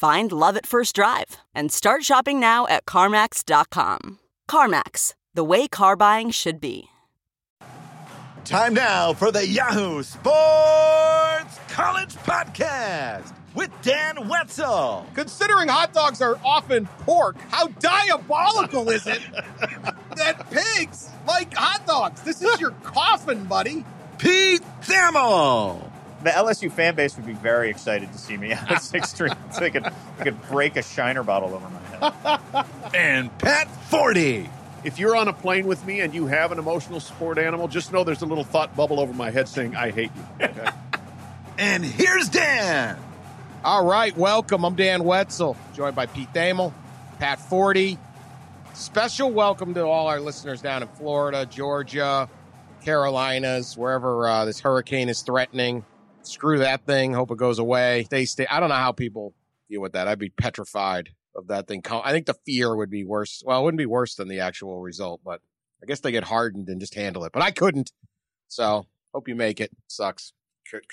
Find love at first drive and start shopping now at CarMax.com. CarMax, the way car buying should be. Time now for the Yahoo Sports College Podcast with Dan Wetzel. Considering hot dogs are often pork, how diabolical is it that pigs like hot dogs? This is your coffin, buddy. Pete Thamel. The LSU fan base would be very excited to see me at six three. So they could, they could break a Shiner bottle over my head. and Pat Forde. If you're on a plane with me and you have an emotional support animal, just know there's a little thought bubble over my head saying, I hate you. Okay? and here's Dan. All right, welcome. I'm Dan Wetzel, joined by Pete Thamel, Pat Forde. Special welcome to all our listeners down in Florida, Georgia, Carolinas, wherever uh, this hurricane is threatening. Screw that thing. Hope it goes away. They stay. I don't know how people deal with that. I'd be petrified of that thing. I think the fear would be worse. Well, it wouldn't be worse than the actual result, but I guess they get hardened and just handle it. But I couldn't. So hope you make it. Sucks.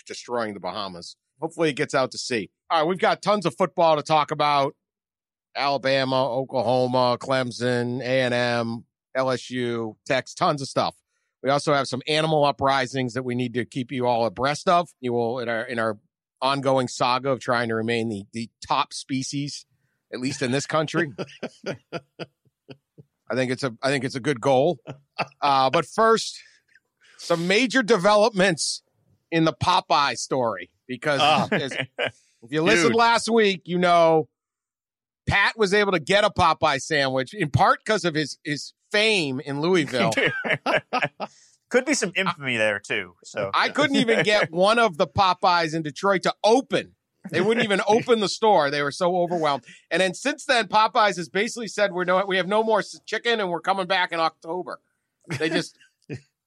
Destroying the Bahamas. Hopefully it gets out to sea. All right, we've got tons of football to talk about. Alabama, Oklahoma, Clemson, A&M, LSU, Tex, tons of stuff. We also have some animal uprisings that we need to keep you all abreast of. You will in our in our ongoing saga of trying to remain the the top species at least in this country. I think it's a I think it's a good goal. Uh, but first, some major developments in the Popeye story because oh. as, if you listened last week, you know Pat was able to get a Popeye sandwich in part because of his his fame in Louisville. Could be some infamy there too. So I couldn't even get one of the Popeyes in Detroit to open they wouldn't even open the store. They were so overwhelmed. And then since then, Popeyes has basically said we're no, we have no more chicken, and we're coming back in October. They just,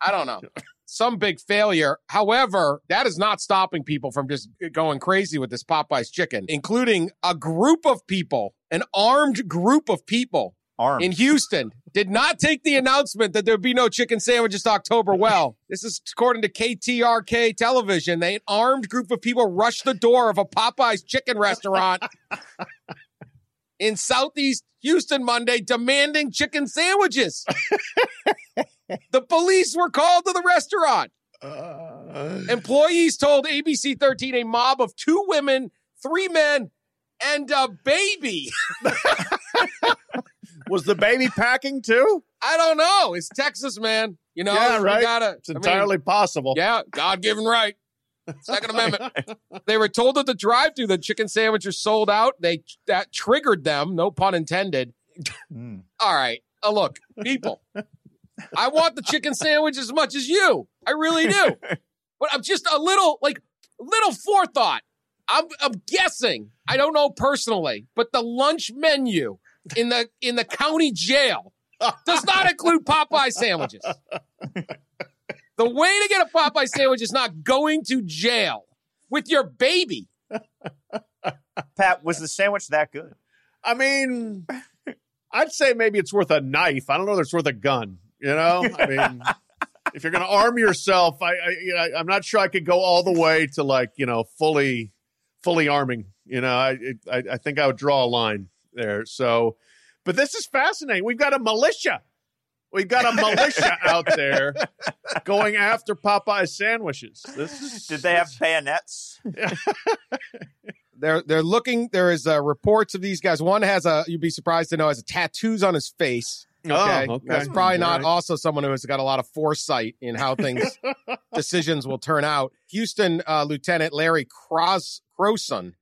I don't know, some big failure. However, that is not stopping people from just going crazy with this Popeyes chicken, including a group of people, an armed group of people Armed. in Houston did not take the announcement that there'd be no chicken sandwiches October well. This is according to KTRK television. They an armed group of people rushed the door of a Popeyes chicken restaurant in Southeast Houston Monday demanding chicken sandwiches. the police were called to the restaurant. Uh... Employees told ABC 13 a mob of two women, three men, and a baby Was the baby packing too? I don't know. It's Texas, man. You know, yeah, right. Gotta, it's entirely mean, possible. Yeah, God given right. Second Amendment. they were told at the drive-through that chicken sandwiches sold out. They that triggered them. No pun intended. Mm. All right, uh, look, people. I want the chicken sandwich as much as you. I really do. But I'm just a little like little forethought. I'm, I'm guessing. I don't know personally, but the lunch menu in the in the county jail does not include Popeye sandwiches. The way to get a Popeye sandwich is not going to jail with your baby. Pat, was the sandwich that good? I mean, I'd say maybe it's worth a knife. I don't know if it's worth a gun. You know, I mean, if you're going to arm yourself, I, I, I'm not sure I could go all the way to like you know fully, fully arming. You know, I, I, I think I would draw a line there. So, but this is fascinating. We've got a militia. We've got a militia out there going after Popeye sandwiches. This is, Did they have bayonets? they're they're looking. There is uh, reports of these guys. One has a you'd be surprised to know has a tattoos on his face. Okay, Oh, okay. that's probably not right. also someone who has got a lot of foresight in how things decisions will turn out. Houston uh, Lieutenant Larry Cros- Croson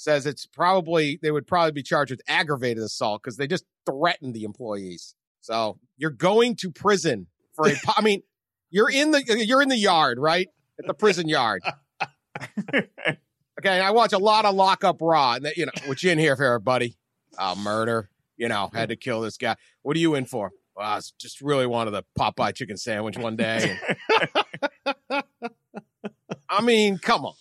says it's probably they would probably be charged with aggravated assault because they just threatened the employees. So you're going to prison for a. po- I mean, you're in the you're in the yard, right? At the prison yard. Okay, I watch a lot of Lockup Raw, and that, you know, what you in here for, buddy? Uh, murder. You know, had to kill this guy. What are you in for? Well, I just really wanted a Popeye chicken sandwich one day. I mean, come on.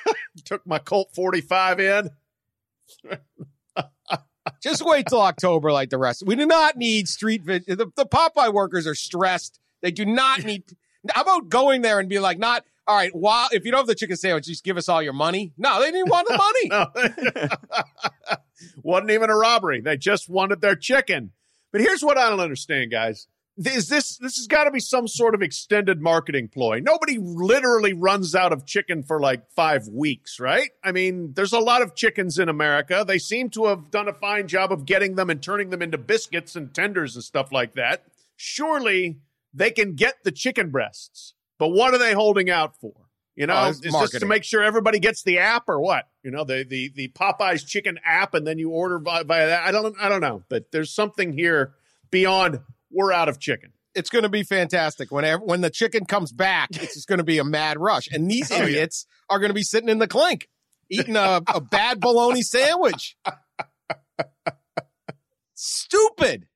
Took my Colt 45 in. Just wait till October, like the rest. We do not need street. vid- The, the Popeye workers are stressed. They do not need. How about going there and be like, not all right. While if you don't have the chicken sandwich, just give us all your money. No, they didn't want the money. Wasn't even a robbery. They just wanted their chicken. But here's what I don't understand, guys. Is this this has got to be some sort of extended marketing ploy? Nobody literally runs out of chicken for like five weeks, right? I mean, there's a lot of chickens in America. They seem to have done a fine job of getting them and turning them into biscuits and tenders and stuff like that. Surely they can get the chicken breasts, but what are they holding out for? You know, Oh, is this to make sure everybody gets the app or what? You know, the the the Popeyes chicken app, and then you order via, via that. I don't I don't know, but there's something here beyond we're out of chicken. it's going to be fantastic. Whenever when the chicken comes back, it's just going to be a mad rush, and these Oh, idiots are going to be sitting in the clink eating a, a bad bologna sandwich. Stupid.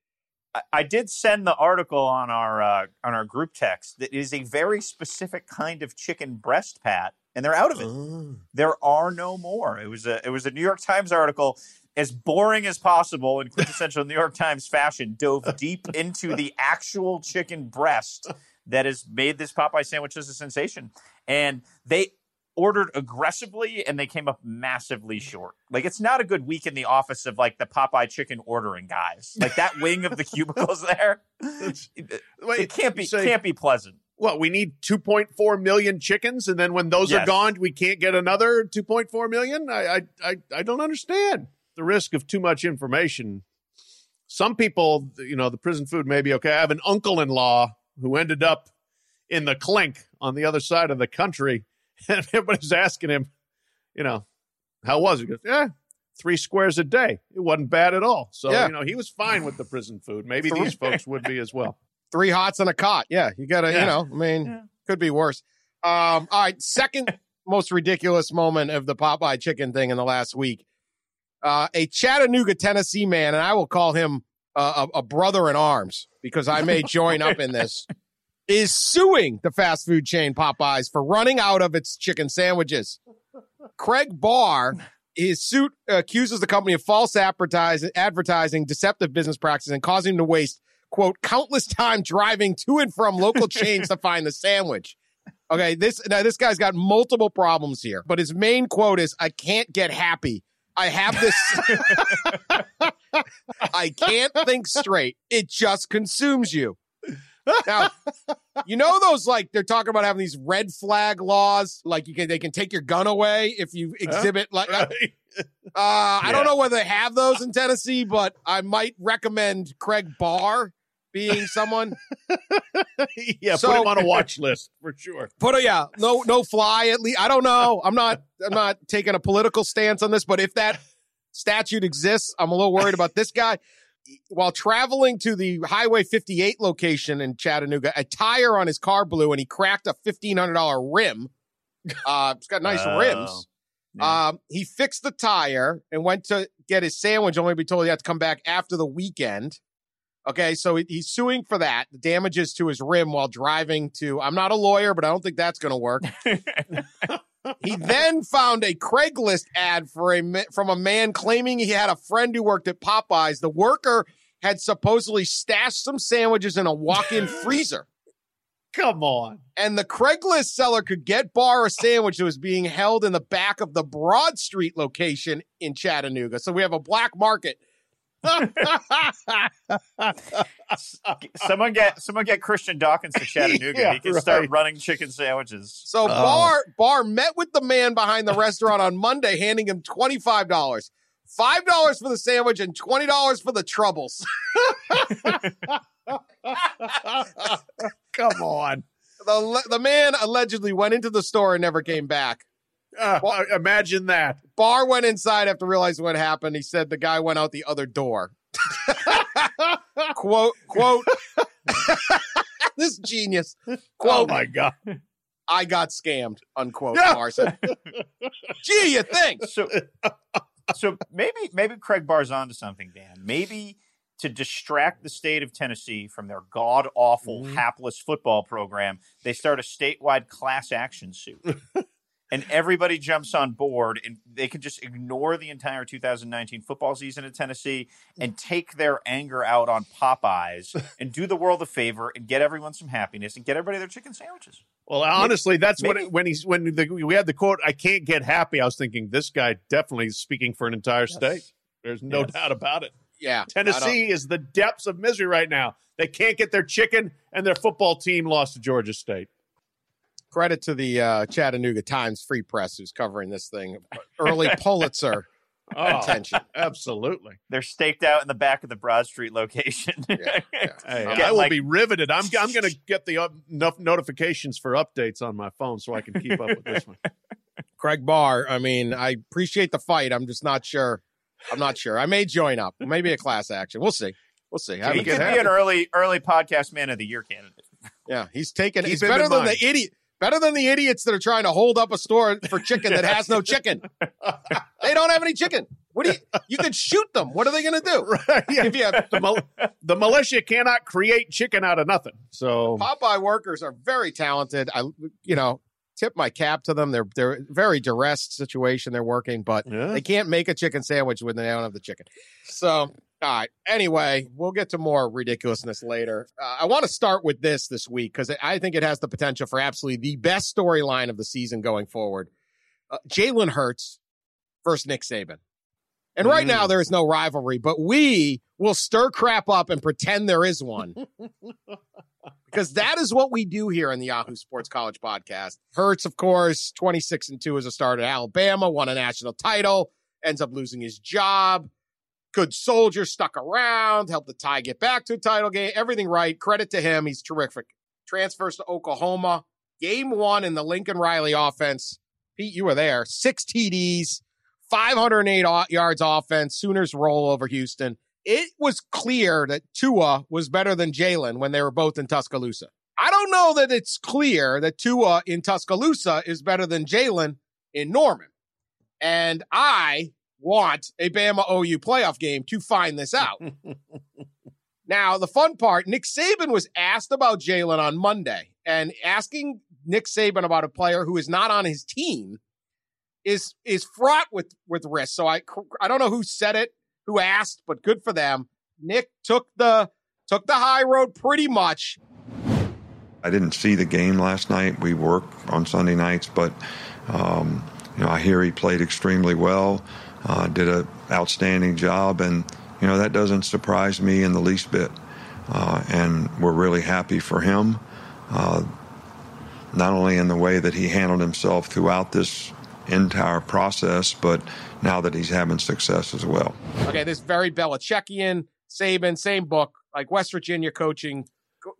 I- I did send the article on our uh, on our group text that is a very specific kind of chicken breast pat, and they're out of it. There are no more. It was a it was a New York Times article, as boring as possible in quintessential New York Times fashion, dove deep into the actual chicken breast that has made this Popeye sandwich as a sensation, and they ordered aggressively and they came up massively short. Like it's not a good week in the office of like the Popeye chicken ordering guys. Like that wing of the cubicles there. It, it can't be say- can't be pleasant. Well, we need 2.4 million chickens, and then when those are gone, we can't get another 2.4 million. I, I I I don't understand the risk of too much information. Some people, you know, the prison food may be okay. I have an uncle-in-law who ended up in the clink on the other side of the country, and everybody's asking him, you know, how was it? He goes, yeah. Three squares a day. It wasn't bad at all. So, Yeah. you know, he was fine with the prison food. Maybe these folks would be as well. Three hots and a cot. Yeah, you got to, you know, I mean, Yeah. could be worse. Um, all right, second most ridiculous moment of the Popeye chicken thing in the last week. Uh, a Chattanooga, Tennessee man, and I will call him uh, a, a brother in arms because I may join up in this, is suing the fast food chain Popeyes for running out of its chicken sandwiches. Craig Barr, his suit accuses the company of false advertising, advertising, deceptive business practices, and causing him to waste quote countless time driving to and from local chains to find the sandwich. Okay, this now this guy's got multiple problems here, but his main quote is I can't get happy. I have this I can't think straight. It just consumes you. Now, you know those like they're talking about having these red flag laws, like you can they can take your gun away if you exhibit like uh, Right? I don't know whether they have those in Tennessee, but I might recommend Craig Barr being someone. yeah, So- put him on a watch list for sure. Put a yeah, no no fly at least. I don't know. I'm not I'm not taking a political stance on this, but if that statute exists, I'm a little worried about this guy. While traveling to the Highway 58 location in Chattanooga, a tire on his car blew and he cracked a $1,500 rim. Uh, it's got nice Oh. rims. Yeah. Um, he fixed the tire and went to get his sandwich, only to be told he had to come back after the weekend. Okay, so he's suing for that, the damages to his rim while driving to. I'm not a lawyer, but I don't think that's going to work. he then found a Craigslist ad for a from a man claiming he had a friend who worked at Popeyes. The worker had supposedly stashed some sandwiches in a walk-in freezer. Come on. And the Craigslist seller could get Barr a sandwich that was being held in the back of the Broad Street location in Chattanooga. So we have a black market. someone get someone get Christian Dawkins to Chattanooga. Yeah, he can start running chicken sandwiches. So Oh. Barr Barr met with the man behind the restaurant on Monday, handing him twenty five dollars. Five dollars for the sandwich and twenty dollars for the troubles. Come on. The the man allegedly went into the store and never came back. Uh, imagine that. Barr went inside after realizing what happened. He said the guy went out the other door. quote quote. this genius. Oh my god. I got scammed. Unquote. Yeah. Barr said. Gee, you think? So, so maybe maybe Craig Barr's onto something, Dan. Maybe to distract the state of Tennessee from their god awful, Mhm. hapless football program, they start a statewide class action suit. And everybody jumps on board, and they can just ignore the entire 2019 football season in Tennessee and take their anger out on Popeyes and do the world a favor and get everyone some happiness and get everybody their chicken sandwiches. Well, honestly, that's what it, when he's when the, we had the quote, "I can't get happy." I was thinking this guy definitely is speaking for an entire state. There's no Yes. doubt about it. Yeah. Tennessee is the depths of misery right now. They can't get their chicken, and their football team lost to Georgia State. Credit to the uh, Chattanooga Times Free Press who's covering this thing. Early Pulitzer Oh, attention. absolutely. They're staked out in the back of the Broad Street location. Yeah, yeah. Hey, I will like- be riveted. I'm I'm going to get the up, enough notifications for updates on my phone so I can keep up with this one. Craig Barr. I mean, I appreciate the fight. I'm just not sure. I'm not sure. I may join up. Maybe a class action. We'll see. We'll see. I he could be happy. an early early podcast man of the year candidate. Yeah, he's taken. Keep he's better than the idiot. Better than the idiots that are trying to hold up a store for chicken that has no chicken. they don't have any chicken. What do you? You could shoot them. What are they going to do? Right, yeah. If you have the, mil- the militia cannot create chicken out of nothing. So Popeye workers are very talented. I, you know, tip my cap to them. They're they're very duress situation they're working, but Yeah. they can't make a chicken sandwich when they don't have the chicken. So, all right. Anyway, we'll get to more ridiculousness later. Uh, I want to start with this this week because I think it has the potential for absolutely the best storyline of the season going forward. Uh, Jalen Hurts versus Nick Saban. And right Mm. now there is no rivalry, but we will stir crap up and pretend there is one because that is what we do here in the Yahoo Sports College podcast. Hurts, of course, 26 and 2 as a starter at Alabama, won a national title, ends up losing his job. Good soldier, stuck around, helped the Tide get back to a title game. Everything right. Credit to him. He's terrific. Transfers to Oklahoma. Game one in the Lincoln Riley offense. Pete, you were there. Six TDs, 508 yards offense. Sooners roll over Houston it was clear that Tua was better than Jalen when they were both in Tuscaloosa. I don't know that it's clear that Tua in Tuscaloosa is better than Jalen in Norman. And I want a Bama OU playoff game to find this out. now, the fun part Nick Saban was asked about Jalen on Monday, and asking Nick Saban about a player who is not on his team is is fraught with with risk. So I I don't know who said it who asked, but good for them. Nick took the took the high road pretty much. I didn't see the game last night. We work on Sunday nights, but um, you know I hear he played extremely well, uh, did an outstanding job, and you know that doesn't surprise me in the least bit. Uh, and we're really happy for him, uh, not only in the way that he handled himself throughout this entire process, but now that he's having success as well. Okay, this very Belichickian, Saban, same book, like West Virginia coaching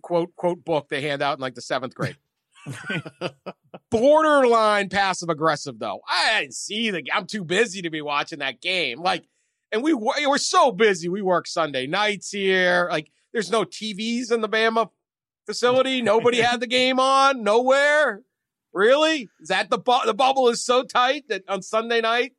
quote quote book they hand out in like the seventh grade. Borderline passive aggressive though. I didn't see the. I'm too busy to be watching that game. Like, and we we're so busy. We work Sunday nights here. Like, there's no TVs in the Bama facility. Nobody had the game on. Nowhere. Really? Is that the bu- the bubble is so tight that on Sunday night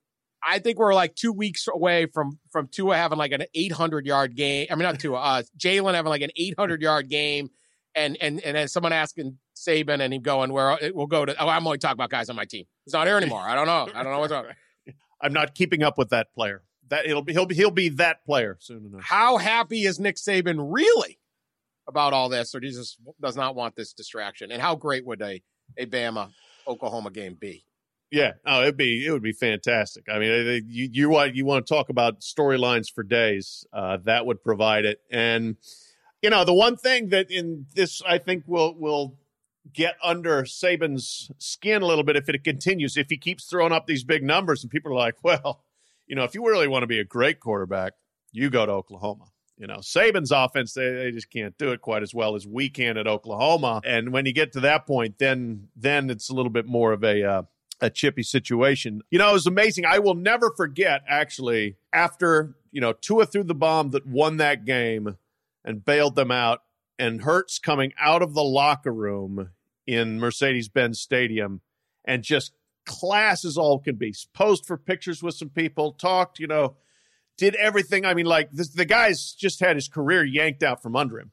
I think we're like two weeks away from from Tua having like an 800 yard game. I mean, not Tua, uh, Jalen having like an 800 yard game, and and and then someone asking Saban and him going where we'll go to. Oh, I'm only talking about guys on my team. He's not here anymore. I don't know. I don't know what's wrong. I'm not keeping up with that player. That it'll be he'll be he'll be that player soon enough. How happy is Nick Saban really about all this, or he just does not want this distraction? And how great would a a Bama Oklahoma game be? Yeah, oh, it'd be it would be fantastic. I mean, you you want you want to talk about storylines for days? Uh, that would provide it, and You know, the one thing that in this I think will will get under Saban's skin a little bit if it continues, if he keeps throwing up these big numbers and people are like, well, you know, if you really want to be a great quarterback, you go to Oklahoma. You know, Saban's offense, they, they just can't do it quite as well as we can at Oklahoma. And when you get to that point, then then it's a little bit more of a uh, a chippy situation. You know, it was amazing. I will never forget actually after, you know, Tua threw the bomb that won that game and bailed them out and Hurts coming out of the locker room in Mercedes-Benz Stadium and just class as all can be. Posed for pictures with some people, talked, you know, did everything. I mean, like this, the guy's just had his career yanked out from under him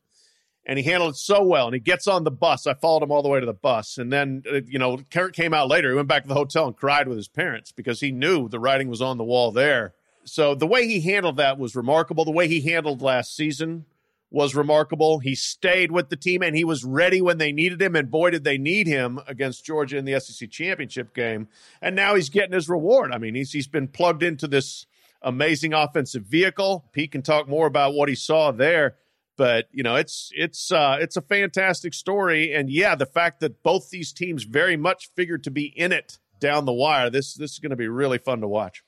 and he handled it so well. And he gets on the bus. I followed him all the way to the bus. And then, uh, you know, Kurt came out later. He went back to the hotel and cried with his parents because he knew the writing was on the wall there. So the way he handled that was remarkable. The way he handled last season was remarkable. He stayed with the team and he was ready when they needed him. And boy, did they need him against Georgia in the SEC championship game. And now he's getting his reward. I mean, he's he's been plugged into this amazing offensive vehicle. Pete can talk more about what he saw there but you know it's it's uh, it's a fantastic story and yeah the fact that both these teams very much figured to be in it down the wire this this is going to be really fun to watch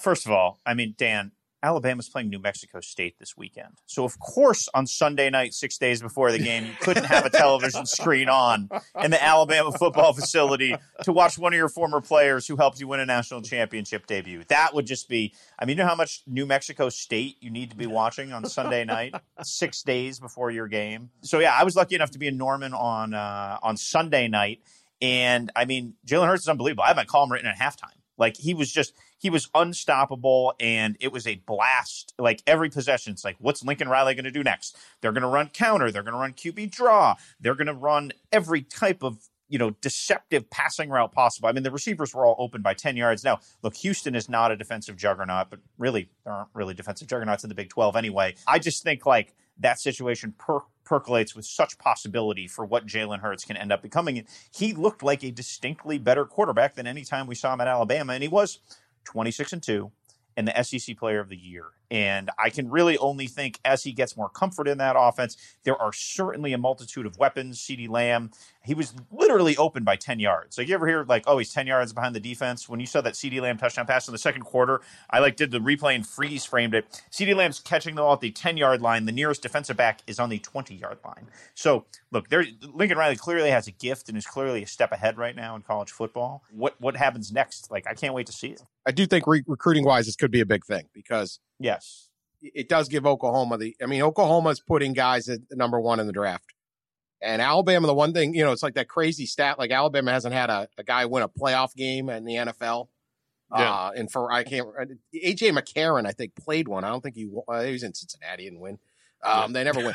first of all i mean dan Alabama's playing New Mexico State this weekend. So, of course, on Sunday night, six days before the game, you couldn't have a television screen on in the Alabama football facility to watch one of your former players who helped you win a national championship debut. That would just be, I mean, you know how much New Mexico State you need to be watching on Sunday night, six days before your game? So, yeah, I was lucky enough to be in Norman on, uh, on Sunday night. And I mean, Jalen Hurts is unbelievable. I have my column written at halftime. Like he was just he was unstoppable and it was a blast. Like every possession, it's like, what's Lincoln Riley going to do next? They're going to run counter. They're going to run QB draw. They're going to run every type of you know deceptive passing route possible. I mean, the receivers were all open by ten yards. Now, look, Houston is not a defensive juggernaut, but really there aren't really defensive juggernauts in the Big Twelve anyway. I just think like that situation per- percolates with such possibility for what Jalen Hurts can end up becoming. He looked like a distinctly better quarterback than any time we saw him at Alabama, and he was 26 and 2 and the SEC player of the year. And I can really only think as he gets more comfort in that offense, there are certainly a multitude of weapons. CeeDee Lamb, he was literally open by 10 yards. Like you ever hear like, oh, he's 10 yards behind the defense? When you saw that CeeDee Lamb touchdown pass in the second quarter, I like did the replay and freeze framed it. CeeDee Lamb's catching the ball at the 10 yard line. The nearest defensive back is on the 20 yard line. So look, there Lincoln Riley clearly has a gift and is clearly a step ahead right now in college football. What what happens next? Like I can't wait to see it. I do think re- recruiting wise, this could be a big thing because yes, it does give Oklahoma the. I mean, Oklahoma's putting guys at number one in the draft, and Alabama. The one thing you know, it's like that crazy stat. Like Alabama hasn't had a, a guy win a playoff game in the NFL. Yeah. Uh, and for I can't AJ McCarron, I think played one. I don't think he, uh, he was in Cincinnati and win. Um, yeah. They never win.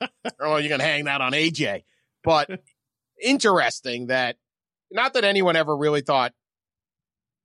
oh, you're gonna hang that on AJ, but interesting that not that anyone ever really thought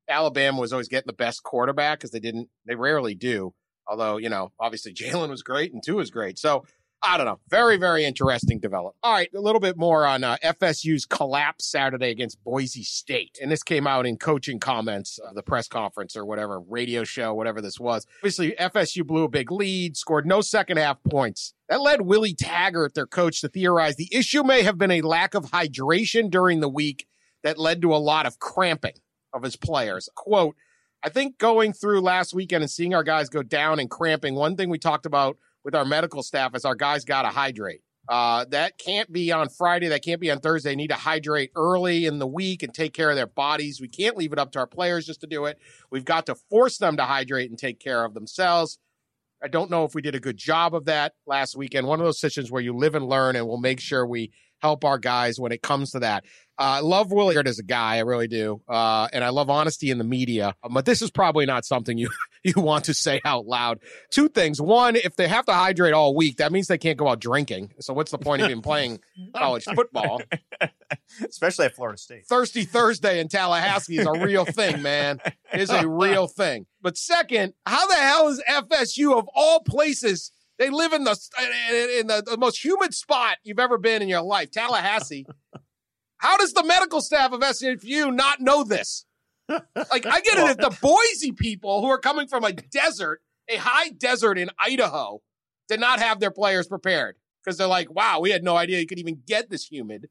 Alabama was always getting the best quarterback because they didn't, they rarely do. Although, you know, obviously Jalen was great and Tua was great. So I don't know. Very, very interesting development. All right, a little bit more on uh, FSU's collapse Saturday against Boise State. And this came out in coaching comments, uh, the press conference or whatever, radio show, whatever this was. Obviously, FSU blew a big lead, scored no second half points. That led Willie Taggart, their coach, to theorize the issue may have been a lack of hydration during the week that led to a lot of cramping of his players. Quote, I think going through last weekend and seeing our guys go down and cramping, one thing we talked about with our medical staff is our guys got to hydrate. Uh, that can't be on Friday. That can't be on Thursday. They need to hydrate early in the week and take care of their bodies. We can't leave it up to our players just to do it. We've got to force them to hydrate and take care of themselves. I don't know if we did a good job of that last weekend. One of those sessions where you live and learn, and we'll make sure we help our guys when it comes to that. I uh, love Willie as a guy, I really do, uh, and I love honesty in the media. But this is probably not something you you want to say out loud. Two things: one, if they have to hydrate all week, that means they can't go out drinking. So what's the point of even playing college football? Especially at Florida State. Thirsty Thursday in Tallahassee is a real thing, man. Is a real thing. But second, how the hell is FSU of all places? They live in the in the, the most humid spot you've ever been in your life, Tallahassee. How does the medical staff of FSU not know this? Like, I get it if the Boise people who are coming from a desert, a high desert in Idaho, did not have their players prepared because they're like, wow, we had no idea you could even get this humid.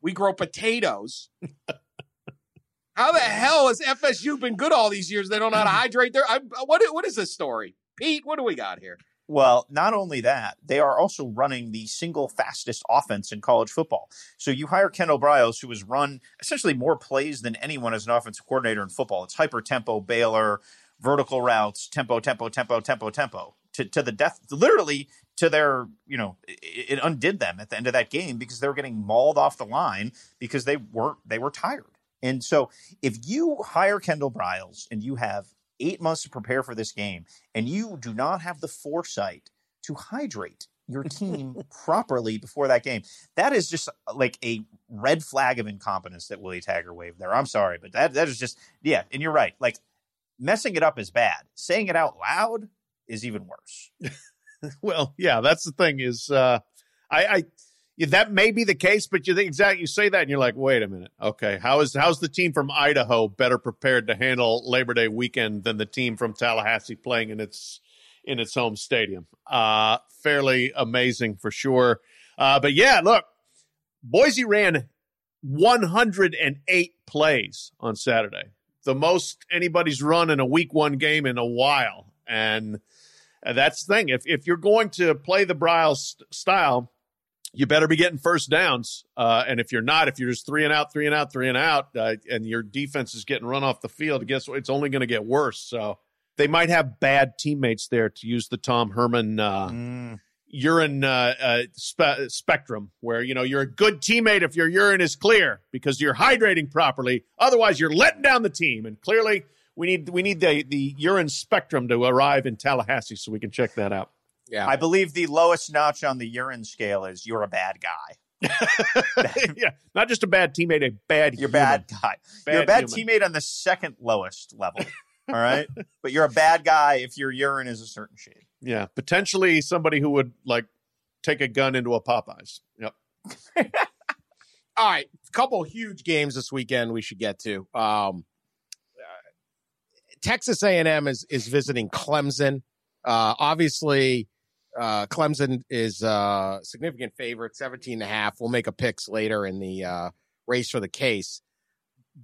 we grow potatoes. How the hell has FSU been good all these years? They don't know how to hydrate their. I, what what is this story, Pete? What do we got here? Well, not only that, they are also running the single fastest offense in college football. So you hire Kendal Briles, who has run essentially more plays than anyone as an offensive coordinator in football. It's hyper tempo, Baylor, vertical routes, tempo, tempo, tempo, tempo, tempo, to, to the death, literally to their, you know, it, it undid them at the end of that game because they were getting mauled off the line because they weren't, they were tired. And so if you hire Kendal Briles and you have eight months to prepare for this game, and you do not have the foresight to hydrate your team properly before that game. That is just uh, like a red flag of incompetence that Willie Taggart waved there. I'm sorry, but that that is just yeah, and you're right. Like messing it up is bad. Saying it out loud is even worse. well, yeah, that's the thing is uh I, I that may be the case, but you think exactly you say that and you're like, wait a minute, okay, how is how's the team from Idaho better prepared to handle Labor Day weekend than the team from Tallahassee playing in its in its home stadium? Uh, fairly amazing for sure. Uh, but yeah, look, Boise ran 108 plays on Saturday, the most anybody's run in a week one game in a while, and that's the thing. If if you're going to play the Briles style you better be getting first downs. Uh, and if you're not, if you're just three and out, three and out, three and out, uh, and your defense is getting run off the field, guess what? It's only going to get worse. So they might have bad teammates there to use the Tom Herman uh, mm. urine uh, uh, spe- spectrum, where you know you're a good teammate if your urine is clear because you're hydrating properly. Otherwise, you're letting down the team. And clearly, we need we need the the urine spectrum to arrive in Tallahassee so we can check that out. Yeah. I believe the lowest notch on the urine scale is you're a bad guy. yeah, not just a bad teammate, a bad You're a bad guy. Bad you're a bad human. teammate on the second lowest level. all right. but you're a bad guy if your urine is a certain shade. Yeah. Potentially somebody who would like take a gun into a Popeyes. Yep. all right. A couple huge games this weekend we should get to. Um, Texas A&M is is visiting Clemson. Uh, obviously, uh, Clemson is a uh, significant favorite, 17 and a half. We'll make a picks later in the uh, race for the case.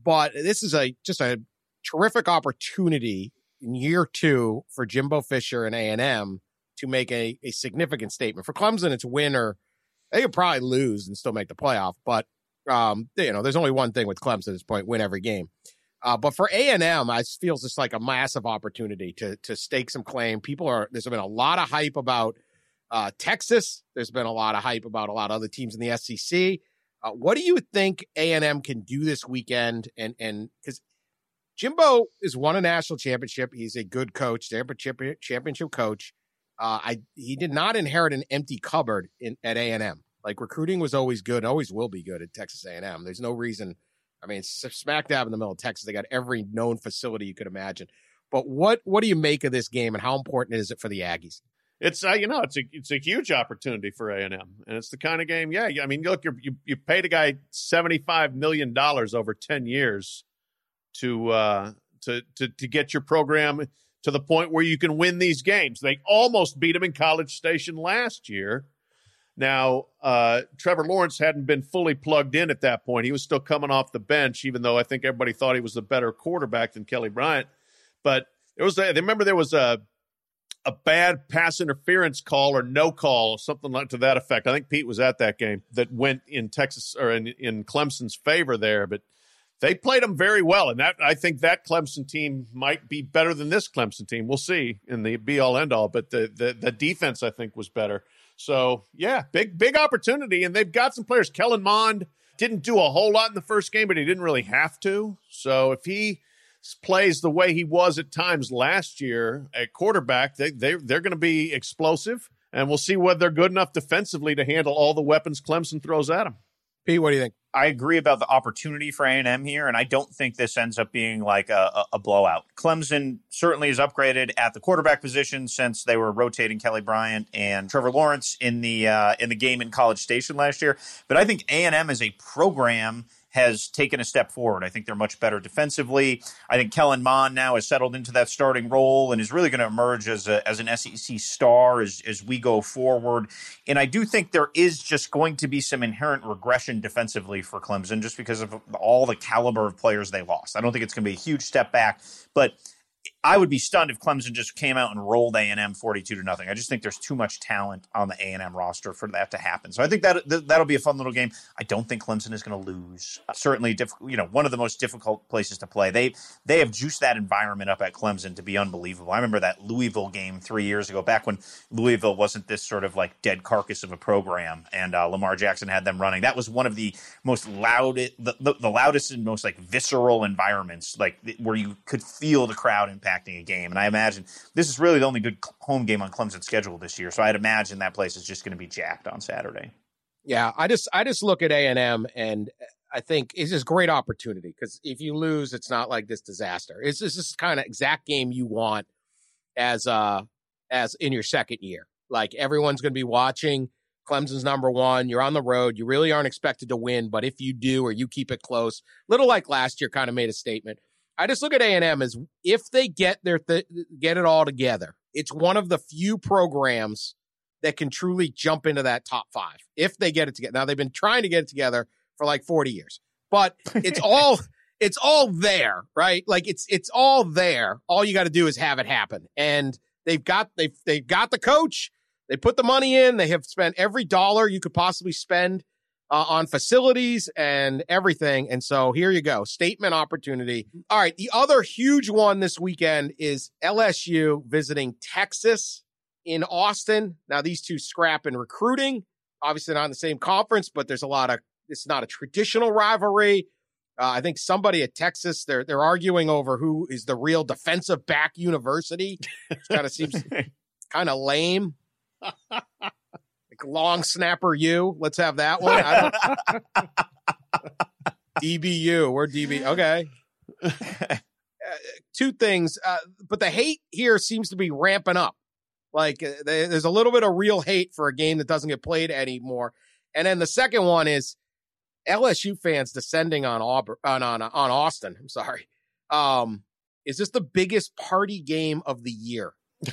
But this is a just a terrific opportunity in year two for Jimbo Fisher and A&M to make a, a significant statement. For Clemson, it's winner. They could probably lose and still make the playoff. But, um, you know, there's only one thing with Clemson at this point, win every game. Uh, but for A and M, it feels just like a massive opportunity to to stake some claim. People are there's been a lot of hype about uh, Texas. There's been a lot of hype about a lot of other teams in the SEC. Uh, what do you think A and M can do this weekend? And and because Jimbo has won a national championship, he's a good coach, championship championship coach. Uh, I he did not inherit an empty cupboard in at A and M. Like recruiting was always good, always will be good at Texas A and M. There's no reason. I mean, smack dab in the middle of Texas. They got every known facility you could imagine. But what what do you make of this game, and how important is it for the Aggies? It's uh, you know it's a it's a huge opportunity for A and M, and it's the kind of game. Yeah, I mean, look, you you you paid a guy seventy five million dollars over ten years to uh, to to to get your program to the point where you can win these games. They almost beat him in College Station last year. Now, uh, Trevor Lawrence hadn't been fully plugged in at that point. He was still coming off the bench, even though I think everybody thought he was the better quarterback than Kelly Bryant. But there was, a, remember, there was a a bad pass interference call or no call, something like to that effect. I think Pete was at that game that went in Texas or in, in Clemson's favor there, but they played them very well. And that I think that Clemson team might be better than this Clemson team. We'll see in the be all end all, but the, the, the defense I think was better. So yeah, big, big opportunity. And they've got some players. Kellen Mond didn't do a whole lot in the first game, but he didn't really have to. So if he, plays the way he was at times last year at quarterback, they, they, they're going to be explosive. And we'll see whether they're good enough defensively to handle all the weapons Clemson throws at them. Pete, what do you think? I agree about the opportunity for A&M here, and I don't think this ends up being like a, a, a, blowout. Clemson certainly is upgraded at the quarterback position since they were rotating Kelly Bryant and Trevor Lawrence in the uh, in the game in College Station last year. But I think A&M as a program has taken a step forward. I think they're much better defensively. I think Kellen Mond now has settled into that starting role and is really going to emerge as a, as an SEC star as as we go forward. And I do think there is just going to be some inherent regression defensively for Clemson just because of all the caliber of players they lost. I don't think it's going to be a huge step back, but I would be stunned if Clemson just came out and rolled A and M forty-two to nothing. I just think there's too much talent on the A and M roster for that to happen. So I think that that'll be a fun little game. I don't think Clemson is going to lose. Uh, certainly, diff- you know, one of the most difficult places to play. They they have juiced that environment up at Clemson to be unbelievable. I remember that Louisville game three years ago, back when Louisville wasn't this sort of like dead carcass of a program, and uh, Lamar Jackson had them running. That was one of the most loud, the, the, the loudest and most like visceral environments, like where you could feel the crowd impacting a game. And I imagine this is really the only good home game on Clemson's schedule this year. So I'd imagine that place is just going to be jacked on Saturday. Yeah, I just I just look at A and M and I think it's just great opportunity because if you lose, it's not like this disaster. It's just this kind of exact game you want as uh as in your second year. Like everyone's going to be watching. Clemson's number one. You're on the road. You really aren't expected to win, but if you do or you keep it close, little like last year, kind of made a statement. I just look at A and M as if they get their th- get it all together. It's one of the few programs that can truly jump into that top five if they get it together. Now they've been trying to get it together for like 40 years, but it's all it's all there, right? Like it's it's all there. All you got to do is have it happen, and they've got they've they've got the coach. They put the money in. They have spent every dollar you could possibly spend uh, on facilities and everything. And so here you go, statement opportunity. All right, the other huge one this weekend is LSU visiting Texas in Austin. Now these two scrap in recruiting. Obviously not in the same conference, but there's a lot of. It's not a traditional rivalry. Uh, I think somebody at Texas they're they're arguing over who is the real defensive back university. It kind of seems kind of lame. Like long snapper you. Let's have that one. DBU. We're DB. Okay. Uh, two things, uh, but the hate here seems to be ramping up. Like uh, there's a little bit of real hate for a game that doesn't get played anymore. And then the second one is LSU fans descending on Auburn on on, on Austin. I'm sorry. Um, is this the biggest party game of the year?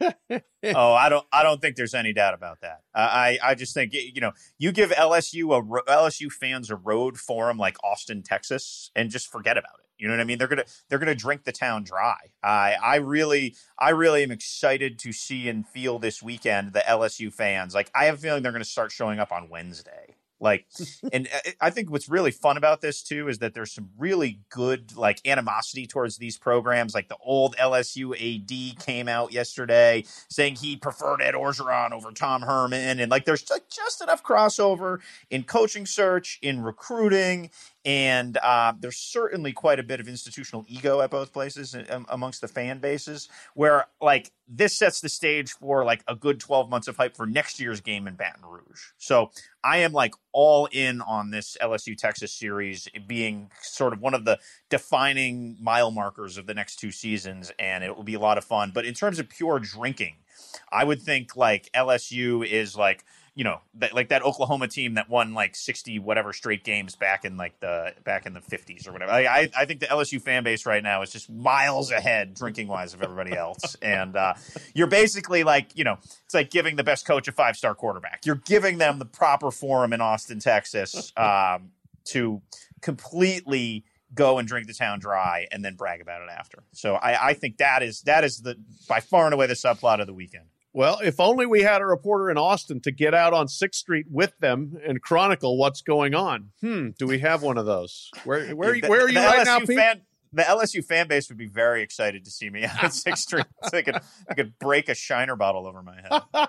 oh, I don't. I don't think there's any doubt about that. I, I just think you know, you give LSU a LSU fans a road forum like Austin, Texas, and just forget about it. You know what I mean? They're gonna they're gonna drink the town dry. I I really I really am excited to see and feel this weekend the LSU fans. Like I have a feeling they're gonna start showing up on Wednesday. Like, and uh, I think what's really fun about this too is that there's some really good like animosity towards these programs. Like the old LSU AD came out yesterday saying he preferred Ed Orgeron over Tom Herman, and like there's like just enough crossover in coaching search, in recruiting, and uh, there's certainly quite a bit of institutional ego at both places um, amongst the fan bases where like this sets the stage for like a good 12 months of hype for next year's game in baton rouge so i am like all in on this lsu texas series being sort of one of the defining mile markers of the next two seasons and it will be a lot of fun. But in terms of pure drinking i would think like lsu is like you know, that, like that Oklahoma team that won like sixty whatever straight games back in like the back in the fifties or whatever. I, I, I think the LSU fan base right now is just miles ahead drinking wise of everybody else, and uh, you're basically like you know it's like giving the best coach a five star quarterback. You're giving them the proper forum in Austin, Texas, um, to completely go and drink the town dry and then brag about it after. So I, I think that is that is the by far and away the subplot of the weekend. Well, if only we had a reporter in Austin to get out on Sixth Street with them and chronicle what's going on. Hmm, do we have one of those? Where where the, where are you right LSU now, Pete? Fan, the LSU fan base would be very excited to see me out on Sixth Street. so they could they could break a Shiner bottle over my head.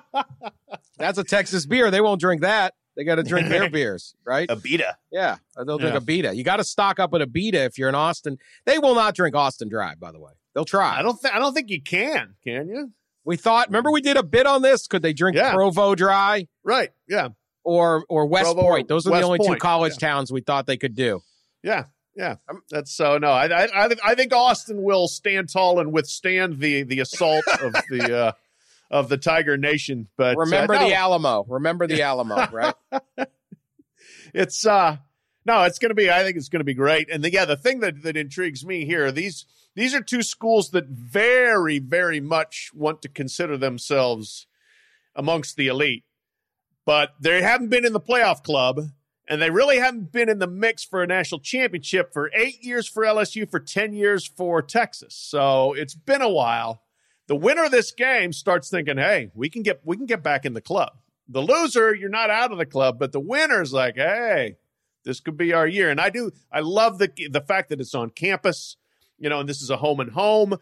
That's a Texas beer. They won't drink that. They got to drink their beers, right? Abita. Yeah, they'll drink Yeah. Abita. You got to stock up with Abita if you're in Austin. They will not drink Austin Dry, by the way. They'll try. I don't think I don't think you can. Can you? We thought. Remember, we did a bit on this. Could they drink Yeah. Provo Dry Right. Yeah. or or West Provo Point? Those are West the only two college yeah. towns we thought they could do. Yeah. Yeah. That's so no. I I I- think Austin will stand tall and withstand the the assault of the uh of the Tiger Nation. But uh, Remember no, the Alamo. Remember the Alamo, right? it's uh No, it's going to be. I think it's going to be great. And the, yeah, the thing that that intrigues me here these these are two schools that very very much want to consider themselves amongst the elite, but they haven't been in the playoff club, and they really haven't been in the mix for a national championship for eight years for LSU, for ten years for Texas. So it's been a while. The winner of this game starts thinking, "Hey, we can get we can get back in the club." The loser, you're not out of the club, but the winner's like, "Hey." This could be our year. And I do, I love the the fact that it's on campus, you know, and this is a home and home.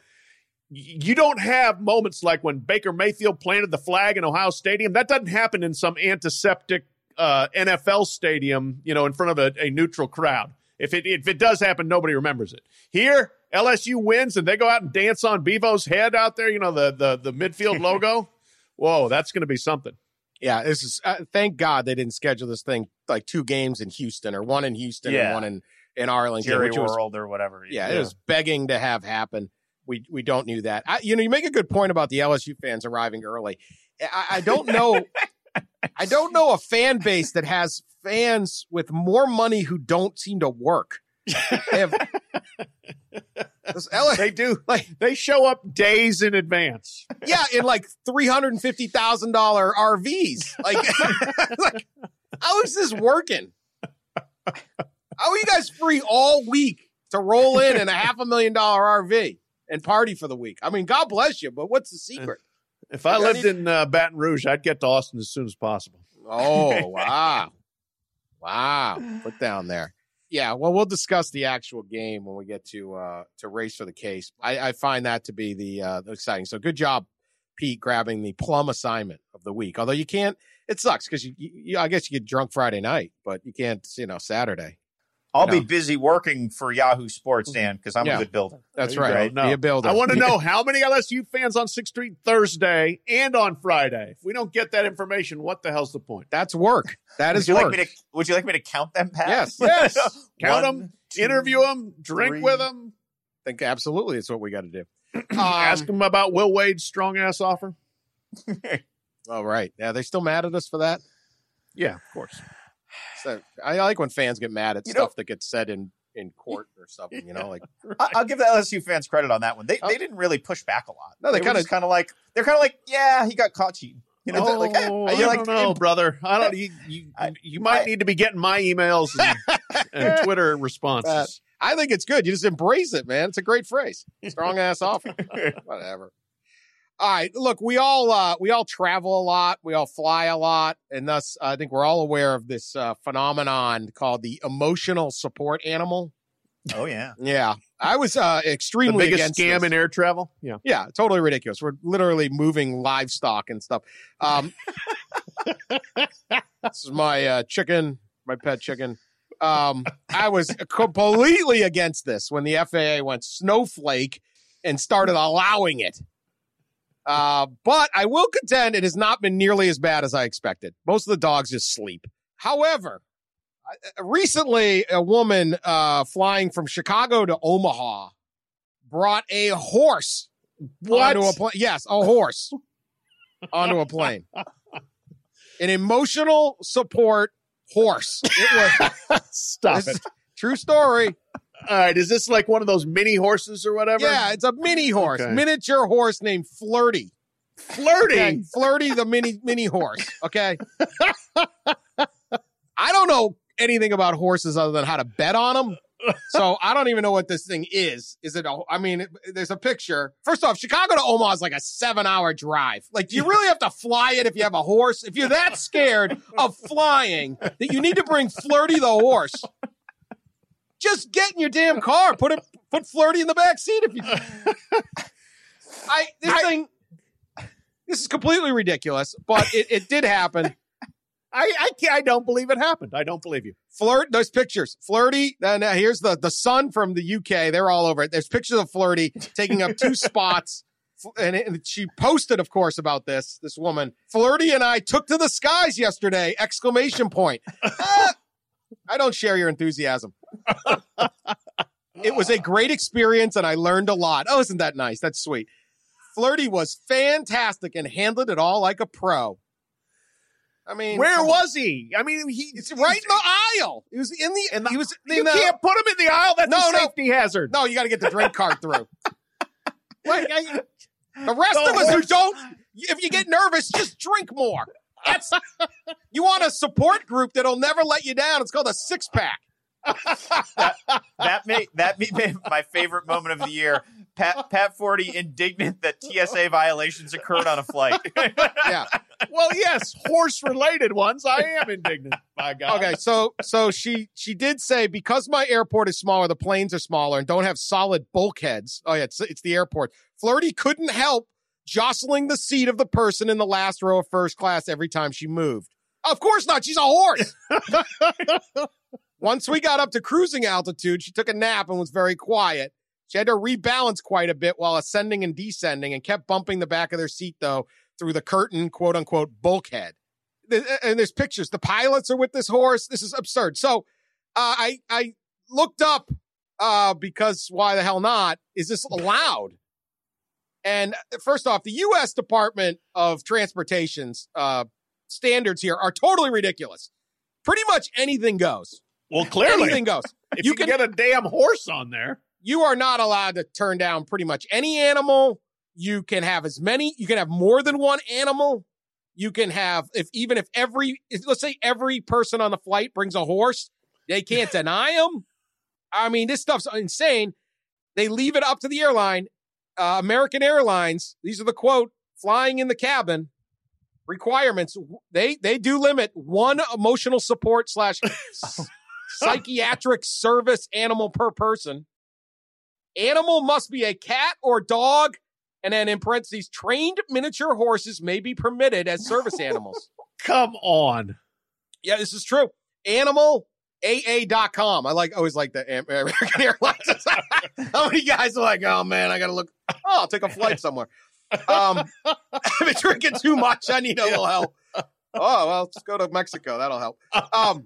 You don't have moments like when Baker Mayfield planted the flag in Ohio Stadium. That doesn't happen in some antiseptic uh, NFL stadium, you know, in front of a, a neutral crowd. If it if it does happen, nobody remembers it. Here, LSU wins and they go out and dance on Bevo's head out there. You know the the the midfield logo. Whoa, that's going to be something. Yeah, this is. Uh, thank God they didn't schedule this thing like two games in Houston or one in Houston Yeah. and one in in Arlington, Jerry which was World or whatever. yeah, it was begging to have happen. We we don't knew that. I, you know, you make a good point about the LSU fans arriving early. I, I don't know. I don't know a fan base that has fans with more money who don't seem to work. They have, LA They do. like They show up days in advance. yeah, in like three hundred and fifty thousand dollar RVs. Like, like, how is this working? How are you guys free all week to roll in in a half a million dollar RV and party for the week? I mean, God bless you, but what's the secret? If I lived in uh, Baton Rouge, I'd get to Austin as soon as possible. Oh, wow. Wow. Put down there. Yeah, well, we'll discuss the actual game when we get to uh to race for the case. I, I find that to be the uh the exciting. So good job, Pete, grabbing the plum assignment of the week. Although you can't, it sucks because you, you- I guess you get drunk Friday night, but you can't, you know, Saturday. I'll No. be busy working for Yahoo Sports, Dan, because I'm Yeah. a good builder. That's There you right. go. Be a builder. I want to know how many LSU fans on 6th Street Thursday and on Friday. If we don't get that information, what the hell's the point? That's work. That Would is you work. like me to? Would you like me to count them, Pat? Yes. Yes. Count One, them, two, interview them, drink three. with them, I think absolutely it's what we got to do. ask Um, them about Will Wade's strong ass offer. all right. Yeah, they still mad at us for that. Yeah, of course. So I like when fans get mad at You know- stuff that gets said in in court or something. You know, like I'll give the LSU fans credit on that one. They Oh. they didn't really push back a lot. No, they were kinda- kind of like they're kind of like, yeah, he got caught cheating. You know, like, eh, oh, you're I like, don't know, brother. I don't. You, you, I- you might I- need to be getting my emails and, and Twitter responses. I think it's good. You just embrace it, man. It's a great phrase. Strong ass offer. Whatever. All right. Look, we all uh we all travel a lot. We all fly a lot, and thus I think we're all aware of this uh, phenomenon called the emotional support animal. oh yeah. Yeah, I was uh the extremely biggest against scam this. in air travel. Yeah. Yeah, totally ridiculous. We're literally moving livestock and stuff. Um, this is my uh, chicken, my pet chicken. Um, I was completely against this when the FAA went snowflake and started allowing it. Uh, but I will contend it has not been nearly as bad as I expected. Most of the dogs just sleep. However, recently a woman uh, flying from Chicago to Omaha brought a horse onto a plane. Yes, a horse onto a plane. An emotional support horse. It was Stop it. true story. All right. Is this like one of those mini horses or whatever? Yeah, it's a mini horse, Okay. miniature horse named Flirty. Flirty. Okay, Flirty, the mini mini horse. Okay. I don't know anything about horses other than how to bet on them. So I don't even know what this thing is. Is it? A, I mean, there's a picture. First off, Chicago to Omaha is like a seven-hour drive. Like, do you really have to fly it if you have a horse? If you're that scared of flying that you need to bring Flirty the horse, just get in your damn car. Put it. Put Flirty in the back seat if you. I this thing. This is completely ridiculous, but it, it did happen. I, I, can't, I don't believe it happened. I don't believe you. Flirt, those pictures. Flirty, and uh, here's the the sun from the UK. They're all over it. There's pictures of Flirty taking up two spots. And, it- and she posted, of course, about this. This woman, Flirty, and I took to the skies yesterday! Exclamation point. Ah, I don't share your enthusiasm. it was a great experience, and I learned a lot. Oh, isn't that nice? That's sweet. Flirty was fantastic and handled it all like a pro. I mean, Where on. was he? I mean, he It's right in the aisle. He was in the. In the- he was. You the, can't put him in the aisle. That's No, a no. safety hazard. No, you got to get the drink cart through. Like, I- the rest of us who don't, if you get nervous, just drink more. That's you want a support group that'll never let you down. It's called a six pack. that made that made my favorite moment of the year. Pat Pat Forde indignant that TSA violations occurred on a flight. Yeah. Well, yes, horse related ones. I am indignant. My God. Okay. So so she she did say because my airport is smaller, the planes are smaller and don't have solid bulkheads. Oh yeah, it's it's the airport. Flirty couldn't help jostling the seat of the person in the last row of first class every time she moved. Of course not. She's a horse. Once we got up to cruising altitude, she took a nap and was very quiet. She had to rebalance quite a bit while ascending and descending and kept bumping the back of their seat, though, through the curtain, quote unquote, bulkhead. And there's pictures. The pilots are with this horse. This is absurd. So uh, I, I looked up uh, because why the hell not? Is this allowed? And first off, the U.S. Department of Transportation's uh, standards here are totally ridiculous. Pretty much anything goes. Well, clearly, Anything goes. if you you, can can- get a damn horse on there, you are not allowed to turn down pretty much any animal. You can have as many, you can have more than one animal. You can have, if even if every, if, let's say every person on the flight brings a horse, they can't deny them. I mean, this stuff's insane. They leave it up to the airline. Uh, American Airlines, these are the quote, flying in the cabin requirements. They, they do limit one emotional support slash psychiatric service animal per person. Animal must be a cat or dog. And then in parentheses, trained miniature horses may be permitted as service animals. come on. yeah, this is true. Animal AA.com. I like always like the Am- American Airlines. How many guys are like, oh man, I gotta look. Oh, I'll take a flight somewhere. Um, I've been drinking too much. I need a little help. Oh well, let's go to Mexico. That'll help. Um,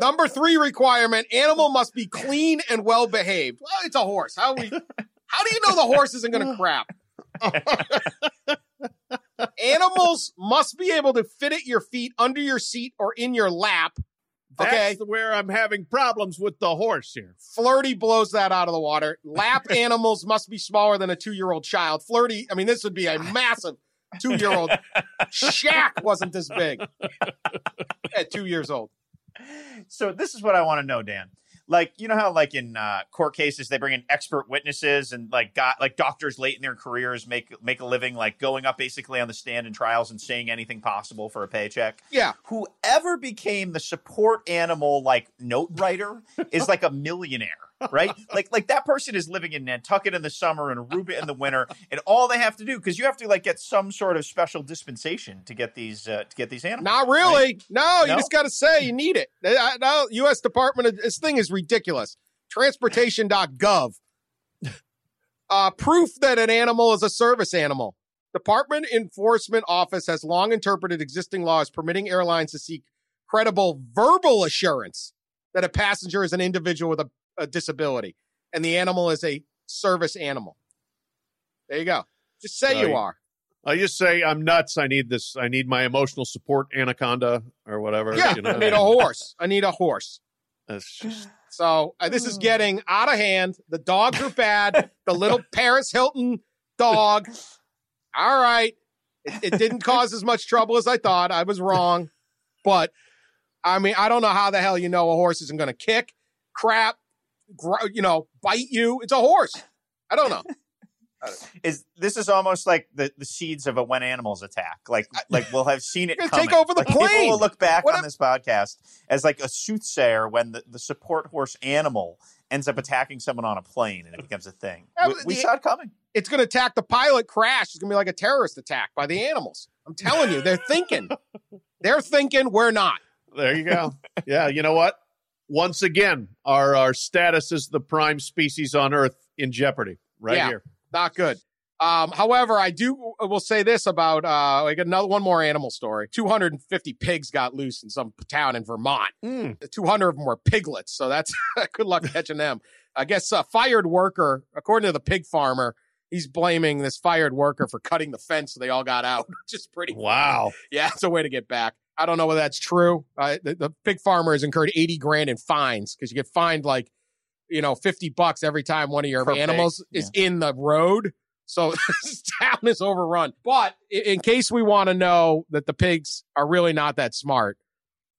number three requirement: animal must be clean and well behaved. Well, it's a horse. How we? How do you know the horse isn't going to crap? Animals must be able to fit at your feet, under your seat, or in your lap. That's Okay. where I'm having problems with the horse here. Flirty blows that out of the water. Lap animals must be smaller than a two year old child. Flirty, I mean, this would be a massive two year old. Shaq wasn't this big at two years old. so this is what I want to know, Dan. Like you know how like in uh, court cases they bring in expert witnesses and like got like doctors late in their careers make make a living like going up basically on the stand in trials and saying anything possible for a paycheck. Yeah. Whoever became the support animal like note writer is like a millionaire, right? like like that person is living in Nantucket in the summer and Aruba in the winter, and all they have to do because you have to like get some sort of special dispensation to get these uh, to get these animals. Not really. No, you just got to say you need it. Uh, No, U.S. Department of this thing is ridiculous. Transportation.gov. Uh, proof that an animal is a service animal. Department Enforcement Office has long interpreted existing laws permitting airlines to seek credible verbal assurance that a passenger is an individual with a, a disability and the animal is a service animal. There you go. Just say you you- are. I just say I'm nuts. I need this. I need my emotional support anaconda or whatever. Yeah, you know? I need a horse. I need a horse. That's just So uh, this is getting out of hand. The dogs are bad. the little Paris Hilton dog. All right. It, it didn't cause as much trouble as I thought. I was wrong. But I mean, I don't know how the hell you know a horse isn't going to kick, crap, gr- you know, bite you. It's a horse. I don't know. Is this is almost like the, the seeds of a when animals attack. Like like we'll have seen it coming. take over the Like, People plane. will look back What on if- this podcast as like a soothsayer when the, the support horse animal ends up attacking someone on a plane and it becomes a thing. We but we saw it coming. It's going to attack the pilot, crash. It's going to be like a terrorist attack by the animals. I'm telling you, they're thinking. They're thinking we're not. there. You go. yeah. You know what? Once again, our our status as the prime species on Earth in jeopardy. Right Yeah. here. Not good. Um, however, I do will say this about uh, got another one more animal story. Two hundred and fifty pigs got loose in some town in Vermont. Mm. Two hundred of them were piglets, so that's good luck catching them. I guess a fired worker, according to the pig farmer, he's blaming this fired worker for cutting the fence so they all got out, which is pretty. Wow. Yeah, it's a way to get back. I don't know whether that's true. Uh, the, the pig farmer has incurred 80 grand in fines because you get fined like, you know, 50 bucks every time one of your Per pig, animals is in the road. So this town is overrun. But in case we want to know that the pigs are really not that smart,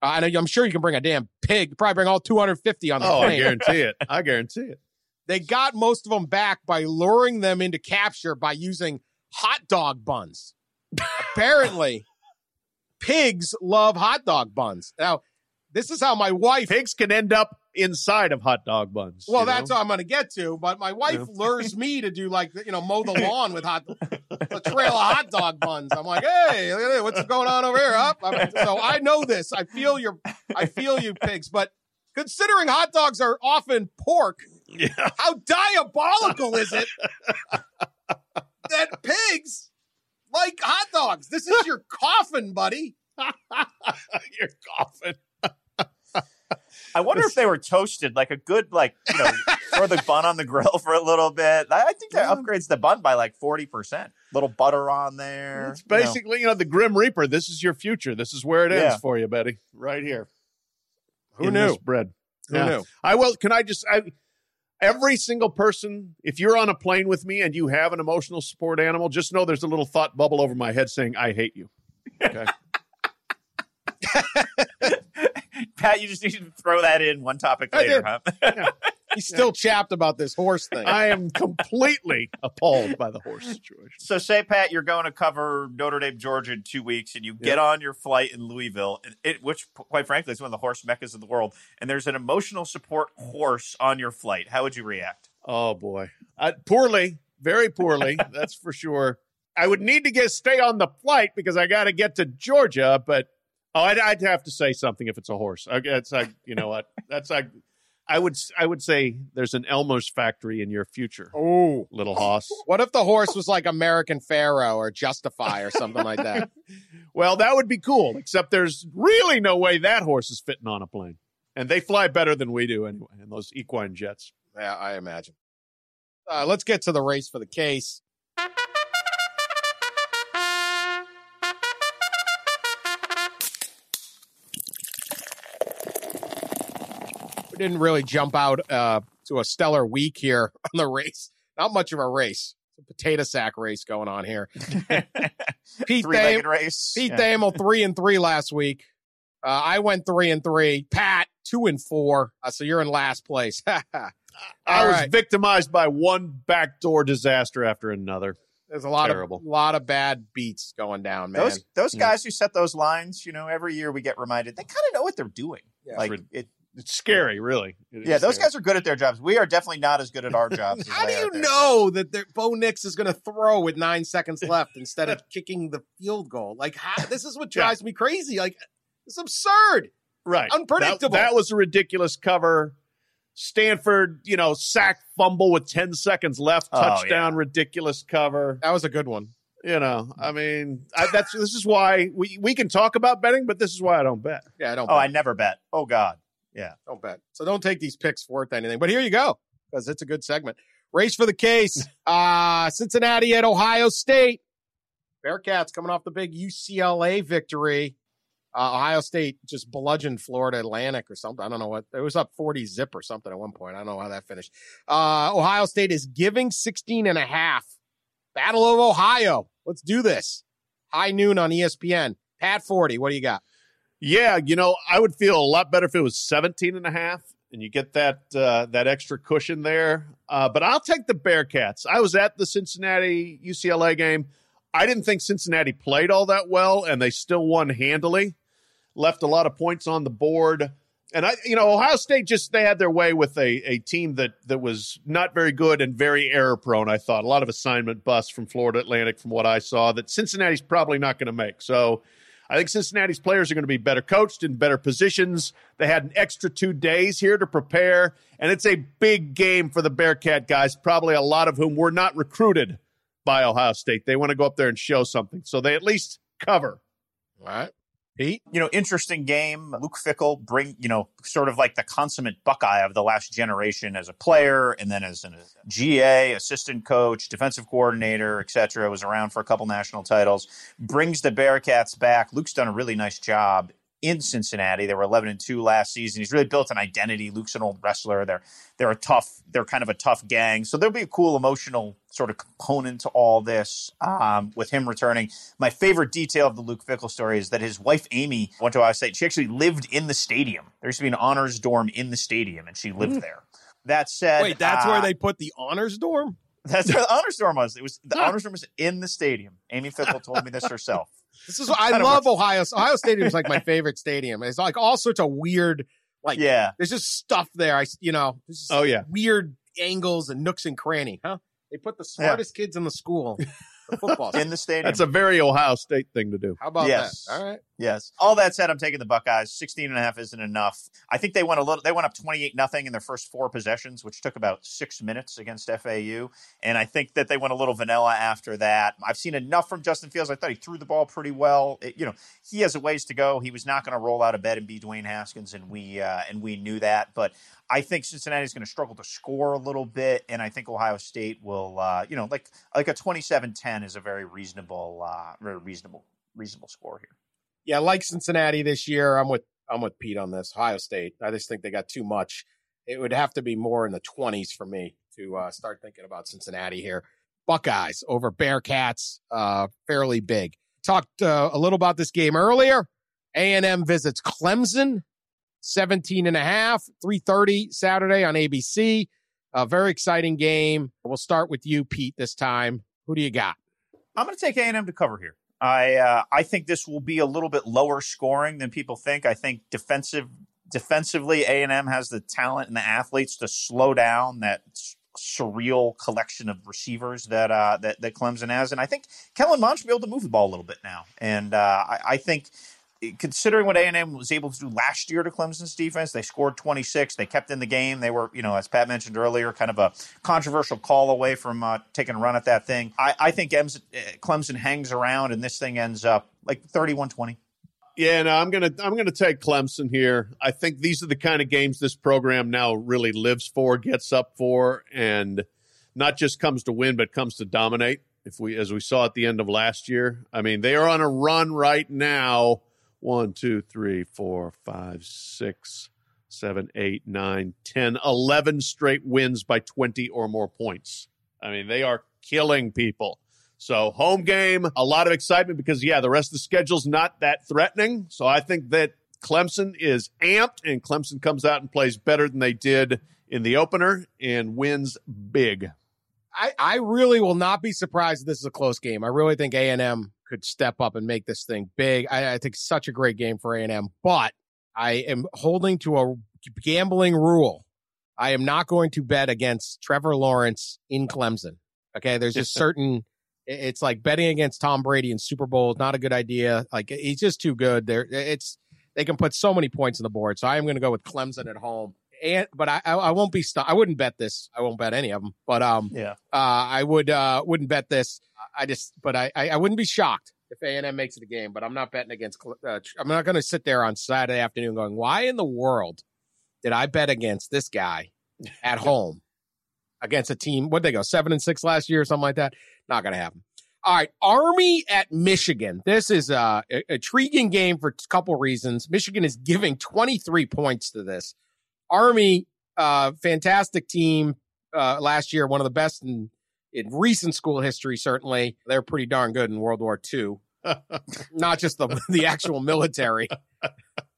uh, and I'm sure you can bring a damn pig, probably bring all 250 on the Oh, I guarantee it. I guarantee it. They got most of them back by luring them into capture by using hot dog buns. Apparently, pigs love hot dog buns. Now, this is how my wife. Pigs can end up inside of hot dog buns. well, that's know? what I'm going to get to. But my wife Yeah. lures me to do like you know mow the lawn with hot a trail of hot dog buns. I'm like, hey, look at it. what's going on over here? Up. So I know this. I feel your. I feel you, pigs. But considering hot dogs are often pork, Yeah. how diabolical is it that pigs like hot dogs? This is your coffin, buddy. You're coughing. I wonder if they were toasted, like a good, like you know, throw the bun on the grill for a little bit. I I think that Yeah. upgrades the bun by like forty percent. Little butter on there. It's you know. basically, you know, the Grim Reaper. This is your future. This is where it ends Yeah. for you, Betty. Right here. Who in knew? this bread. Who Yeah. knew? I will. Can I just? I, every single person, if you're on a plane with me and you have an emotional support animal, just know there's a little thought bubble over my head saying, "I hate you." Okay. Pat, you just need to throw that in one topic later, did. huh? He's still chapped about this horse thing. I am completely appalled by the horse situation. So say Pat, you're going to cover Notre Dame, Georgia in two weeks, and you get on your flight in Louisville, it, which quite frankly is one of the horse meccas of the world, and there's an emotional support horse on your flight. How would you react? Oh boy, uh, poorly, very poorly. that's for sure. I would need to get stay on the flight because I got to get to Georgia. But oh, I'd, I'd have to say something if it's a horse. I, it's like you know what? That's like I would I would say there's an Elmer's factory in your future, oh, little hoss. what if the horse was like American Pharoah or Justify or something like that? Well, that would be cool. Except there's really no way that horse is fitting on a plane, and they fly better than we do anyway. In those equine jets. Yeah, I imagine. Uh, let's get to the race for the case. Didn't really jump out uh, to a stellar week here on the race. Not much of a race. It's a potato sack race going on here. Pete Three-legged Dame, race. Pete Yeah. Thamel three and three last week. Uh, I went three and three. Pat two and four. Uh, so you're in last place. I All was right. victimized by one backdoor disaster after another. There's a lot Terrible. of lot of bad beats going down, man. Those those Yeah. guys who set those lines, you know, every year we get reminded they kind of know what they're doing. Yeah. like it, It's scary, really. It is yeah, those scary. guys are good at their jobs. We are definitely not as good at our jobs. How do you know that they're- Bo Nix is going to throw with nine seconds left instead of kicking the field goal? Like, how, this is what Yeah. drives me crazy. Like, it's absurd. right. unpredictable. That, that was a ridiculous cover. Stanford, you know, sack fumble with 10 seconds left, Oh, touchdown, ridiculous cover. That was a good one. You know, I mean, I, that's this is why we, we can talk about betting, but this is why I don't bet. Yeah, I don't. Oh, bet. I never bet. Oh God. Don't bet. So don't take these picks worth anything. But here you go, because it's a good segment. Race for the case. Uh Cincinnati at Ohio State. Bearcats coming off the big UCLA victory. Uh, Ohio State just bludgeoned Florida Atlantic or something. I don't know what it was up 40 zip or something at one point. I don't know how that finished. Uh, Ohio State is giving 16 and a half. Battle of Ohio. Let's do this. High noon on ESPN. Pat Forde. What do you got? Yeah, you know, I would feel a lot better if it was 17 and a half and you get that uh, that extra cushion there. Uh, but I'll take the Bearcats. I was at the Cincinnati UCLA game. I didn't think Cincinnati played all that well and they still won handily. Left a lot of points on the board. And I you know, Ohio State just they had their way with a a team that that was not very good and very error prone, I thought. A lot of assignment busts from Florida Atlantic from what I saw that Cincinnati's probably not going to make. So I think Cincinnati's players are going to be better coached in better positions. They had an extra two days here to prepare, and it's a big game for the Bearcat guys, probably a lot of whom were not recruited by Ohio State. They want to go up there and show something. So they at least cover. All right. Pete? You know, interesting game. Luke Fickell bring, you know, sort of like the consummate Buckeye of the last generation as a player and then as a GA, assistant coach, defensive coordinator, etc. Was around for a couple national titles. Brings the Bearcats back. Luke's done a really nice job in Cincinnati. They were 11 and 2 last season. He's really built an identity. Luke's an old wrestler. They're they're a tough, they're kind of a tough gang. So there'll be a cool emotional sort of component to all this um, with him returning. My favorite detail of the Luke Fickell story is that his wife Amy went to Ohio State. She actually lived in the stadium. There used to be an honors dorm in the stadium, and she lived there. That said, Wait, that's uh, where they put the honors dorm? That's where the honors dorm was. It was the honors dorm was in the stadium. Amy Fickell told me this herself. This is what I love Ohio. Ohio Stadium is like my favorite stadium. It's like all sorts of weird, like Yeah. there's just stuff there. I you know, just Oh yeah. weird angles and nooks and cranny. Huh? They put the smartest kids in the school, the football. in the stadium. That's a very Ohio State thing to do. How about Yes. that? All right. Yes. All that said, I'm taking the Buckeyes. 16 and a half isn't enough. I think they went a little they went up 28 nothing in their first four possessions, which took about 6 minutes against FAU, and I think that they went a little vanilla after that. I've seen enough from Justin Fields. I thought he threw the ball pretty well. It- you know, he has a ways to go. He was not going to roll out of bed and be Dwayne Haskins and we uh, and we knew that, but I think Cincinnati's going to struggle to score a little bit, and I think Ohio State will, uh, you know, like like a 27-10 is a very reasonable, uh, very reasonable, reasonable score here. Yeah, like Cincinnati this year. I'm with I'm with Pete on this. Ohio State. I just think they got too much. It would have to be more in the 20s for me to uh, start thinking about Cincinnati here. Buckeyes over Bearcats, uh, fairly big. Talked uh, a little about this game earlier. A&M visits Clemson, 17 and a half, 3:30 Saturday on ABC. A very exciting game. We'll start with you, Pete, this time. Who do you got? I'm going to take A&M to cover here. I uh, I think this will be a little bit lower scoring than people think. I think defensive defensively, A&M has the talent and the athletes to slow down that surreal collection of receivers that uh, that that Clemson has, and I think Kellen Mond should be able to move the ball a little bit now. And uh, I, I think considering what A&M was able to do last year to Clemson's defense, they scored 26. They kept in the game. They were, you know, as Pat mentioned earlier, kind of a controversial call away from uh, taking a run at that thing. I, I think M's, uh, Clemson hangs around and this thing ends up like 31-20. Yeah, no, I'm gonna I'm gonna take Clemson here. I think these are the kind of games this program now really lives for, gets up for, and not just comes to win, but comes to dominate. If we, as we saw at the end of last year, I mean, they are on a run right now. One, two, three, four, five, six, seven, eight, nine, ten, eleven straight wins by 20 or more points. I mean, they are killing people. So home game, a lot of excitement because yeah, the rest of the schedule's not that threatening. So I think that Clemson is amped and Clemson comes out and plays better than they did in the opener and wins big. I, I really will not be surprised if this is a close game. I really think A and M could step up and make this thing big. I, I think such a great game for A and M, but I am holding to a gambling rule. I am not going to bet against Trevor Lawrence in Clemson. Okay, there's just certain. It's like betting against Tom Brady in Super Bowl is not a good idea. Like he's just too good. There, it's they can put so many points on the board. So I am going to go with Clemson at home. And but I I, I won't be st- I wouldn't bet this. I won't bet any of them. But um Yeah. uh, I would uh, wouldn't bet this. I just, but I, I, I wouldn't be shocked if A and M makes it a game. But I'm not betting against. Uh, I'm not going to sit there on Saturday afternoon going, "Why in the world did I bet against this guy at home against a team? What they go seven and six last year or something like that? Not going to happen." All right, Army at Michigan. This is uh, a a intriguing game for a couple reasons. Michigan is giving 23 points to this. Army, uh, fantastic team uh, last year, one of the best in in recent school history. Certainly, they're pretty darn good in World War II. Not just the the actual military,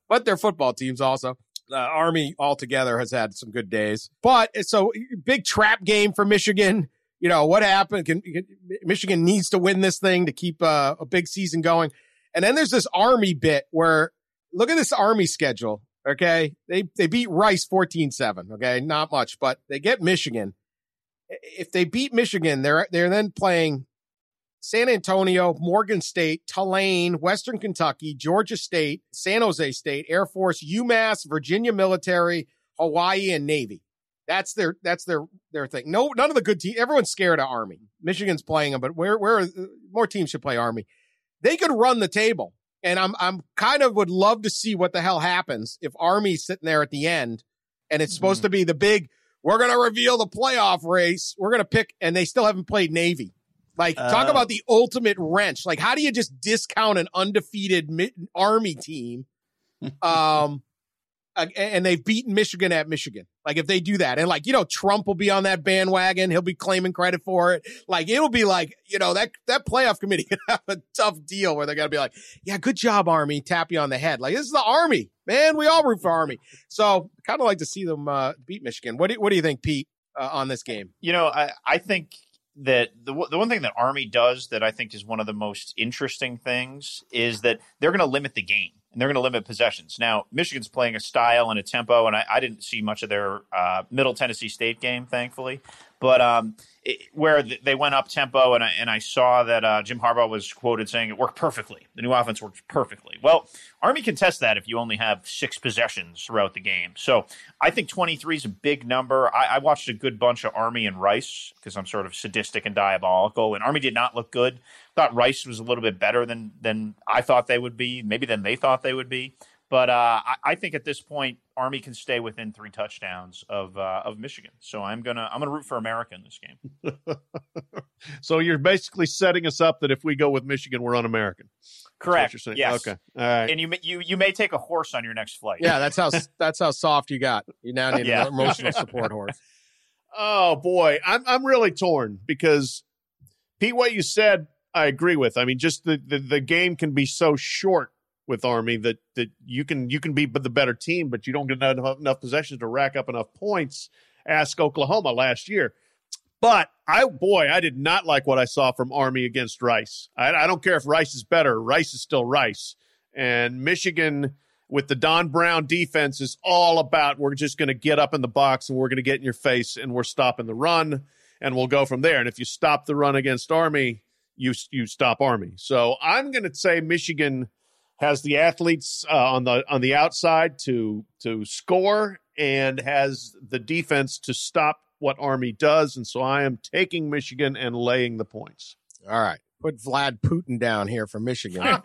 but their football teams also. The Army altogether has had some good days, but so big trap game for Michigan. You know what happened? Can, can- Michigan needs to win this thing to keep uh, a big season going. And then there's this Army bit where look at this Army schedule. Okay, they they beat Rice 14-7. Okay, not much, but they get Michigan. If they beat Michigan, they're they're then playing San Antonio, Morgan State, Tulane, Western Kentucky, Georgia State, San Jose State, Air Force, UMass, Virginia Military, Hawaii, and Navy. That's their that's their their thing. No, none of the good teams. Everyone's scared of Army. Michigan's playing them, but where where more teams should play Army? They could run the table And I'm I'm kind of would love to see what the hell happens if Army's sitting there at the end and it's supposed Mm-hmm. to be the big we're going to reveal the playoff race. We're going to pick and they still haven't played Navy. Like talk Oh. about the ultimate wrench. Like how do you just discount an undefeated Army team? Um uh, and they've beaten Michigan at Michigan. Like if they do that, and like you know, Trump will be on that bandwagon. He'll be claiming credit for it. Like it'll be like you know that that playoff committee could have a tough deal where they're gonna be like, "Yeah, good job, Army." Tap you on the head. Like this is the Army, man. We all root for Army. So kind of like to see them uh, beat Michigan. What do What do you think, Pete, uh, on this game? You know, I, I think that the the one thing that Army does that I think is one of the most interesting things is that they're going to limit the game and they're going to limit possessions. Now, Michigan's playing a style and a tempo, and I, I didn't see much of their uh, Middle Tennessee State game, thankfully, but um, it, where th- they went up tempo, and I and I saw that uh, Jim Harbaugh was quoted saying it worked perfectly. The new offense works perfectly. Well, Army can test that if you only have six possessions throughout the game. So I think 23 is a big number. I, I watched a good bunch of Army and Rice because I'm sort of sadistic and diabolical, and Army did not look good. Thought Rice was a little bit better than than I thought they would be, maybe than they thought they would be. But uh, I, I think at this point, Army can stay within three touchdowns of uh, of Michigan. So I'm gonna I'm gonna root for America in this game. So you're basically setting us up that if we go with Michigan, we're un-American. Correct. you're saying. Yes. Okay. All right. And you may- you you may take a horse on your next flight. Yeah, that's how that's how soft you got. You now need Yeah. an emotional support horse. Oh boy, I'm I'm really torn because Pete, what you said, I agree with. I mean, just the the, the game can be so short with Army that that you can you can be the better team, but you don't get enough, enough possessions to rack up enough points. Ask Oklahoma last year. But I, boy, I did not like what I saw from Army against Rice. I, I don't care if Rice is better; Rice is still Rice. And Michigan, with the Don Brown defense, is all about we're just going to get up in the box and we're going to get in your face and we're stopping the run and we'll go from there. And if you stop the run against Army, you you stop Army. So I'm going to say Michigan has the athletes uh, on the on the outside to to score and has the defense to stop what Army does. And so I am taking Michigan and laying the points. All right, put Vlad Putin down here for Michigan.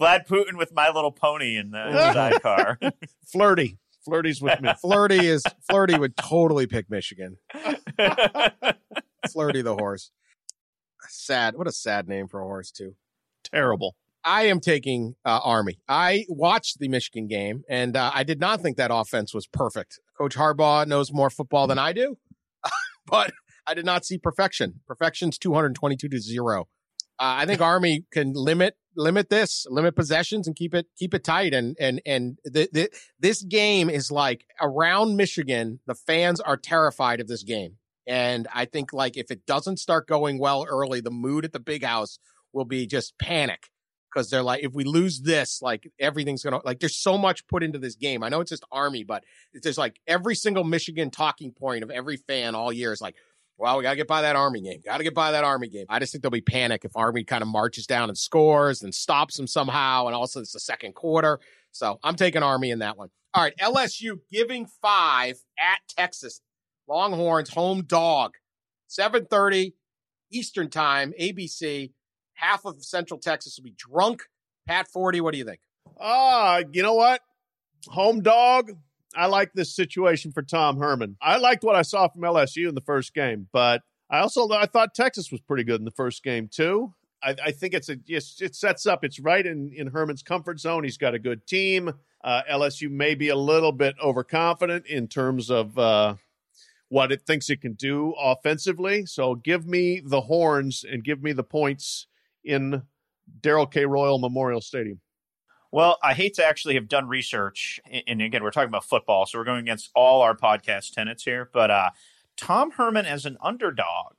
Vlad Putin with My Little Pony in the, in the sidecar. Flirty, flirty's with me. Flirty is Flirty would totally pick Michigan. Flirty the horse. Sad. What a sad name for a horse too. Terrible. I am taking uh, Army. I watched the Michigan game, and uh, I did not think that offense was perfect. Coach Harbaugh knows more football than I do, but I did not see perfection. Perfection's two hundred twenty-two to zero. Uh, I think Army can limit limit this, limit possessions, and keep it keep it tight. And and and the, the, this game is like around Michigan. The fans are terrified of this game, and I think like if it doesn't start going well early, the mood at the big house will be just panic because they're like, if we lose this, like everything's gonna like. There's so much put into this game. I know it's just Army, but there's like every single Michigan talking point of every fan all year is like, well, we gotta get by that Army game. Gotta get by that Army game. I just think there'll be panic if Army kind of marches down and scores and stops them somehow, and also it's the second quarter. So I'm taking Army in that one. All right, LSU giving five at Texas. Longhorns home dog, 7:30 Eastern time, ABC. Half of Central Texas will be drunk. Pat Forde, what do you think? Ah, you know what? Home dog. I like this situation for Tom Herman. I liked what I saw from LSU in the first game, but I also I thought Texas was pretty good in the first game too. I, I think it's a it's, it sets up. It's right in in Herman's comfort zone. He's got a good team. Uh, LSU may be a little bit overconfident in terms of uh, what it thinks it can do offensively. So give me the horns and give me the points in Darrell K. Royal Memorial Stadium. Well, I hate to actually have done research, and again, we're talking about football, so we're going against all our podcast tenets here. But uh, Tom Herman as an underdog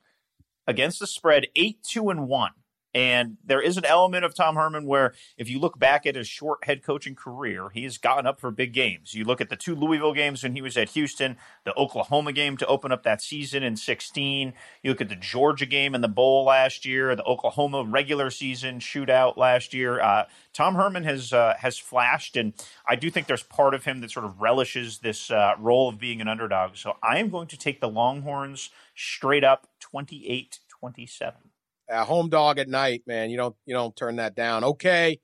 against the spread, eight two and one, and there is an element of Tom Herman where, if you look back at his short head coaching career, he has gotten up for big games. You look at the two Louisville games when he was at Houston, the Oklahoma game to open up that season in 16. You look at the Georgia game in the bowl last year, the Oklahoma regular season shootout last year. Uh, Tom Herman has uh, has flashed, and I do think there's part of him that sort of relishes this uh, role of being an underdog. So I am going to take the Longhorns straight up 28 27. A home dog at night, man. You don't you don't turn that down. Okay,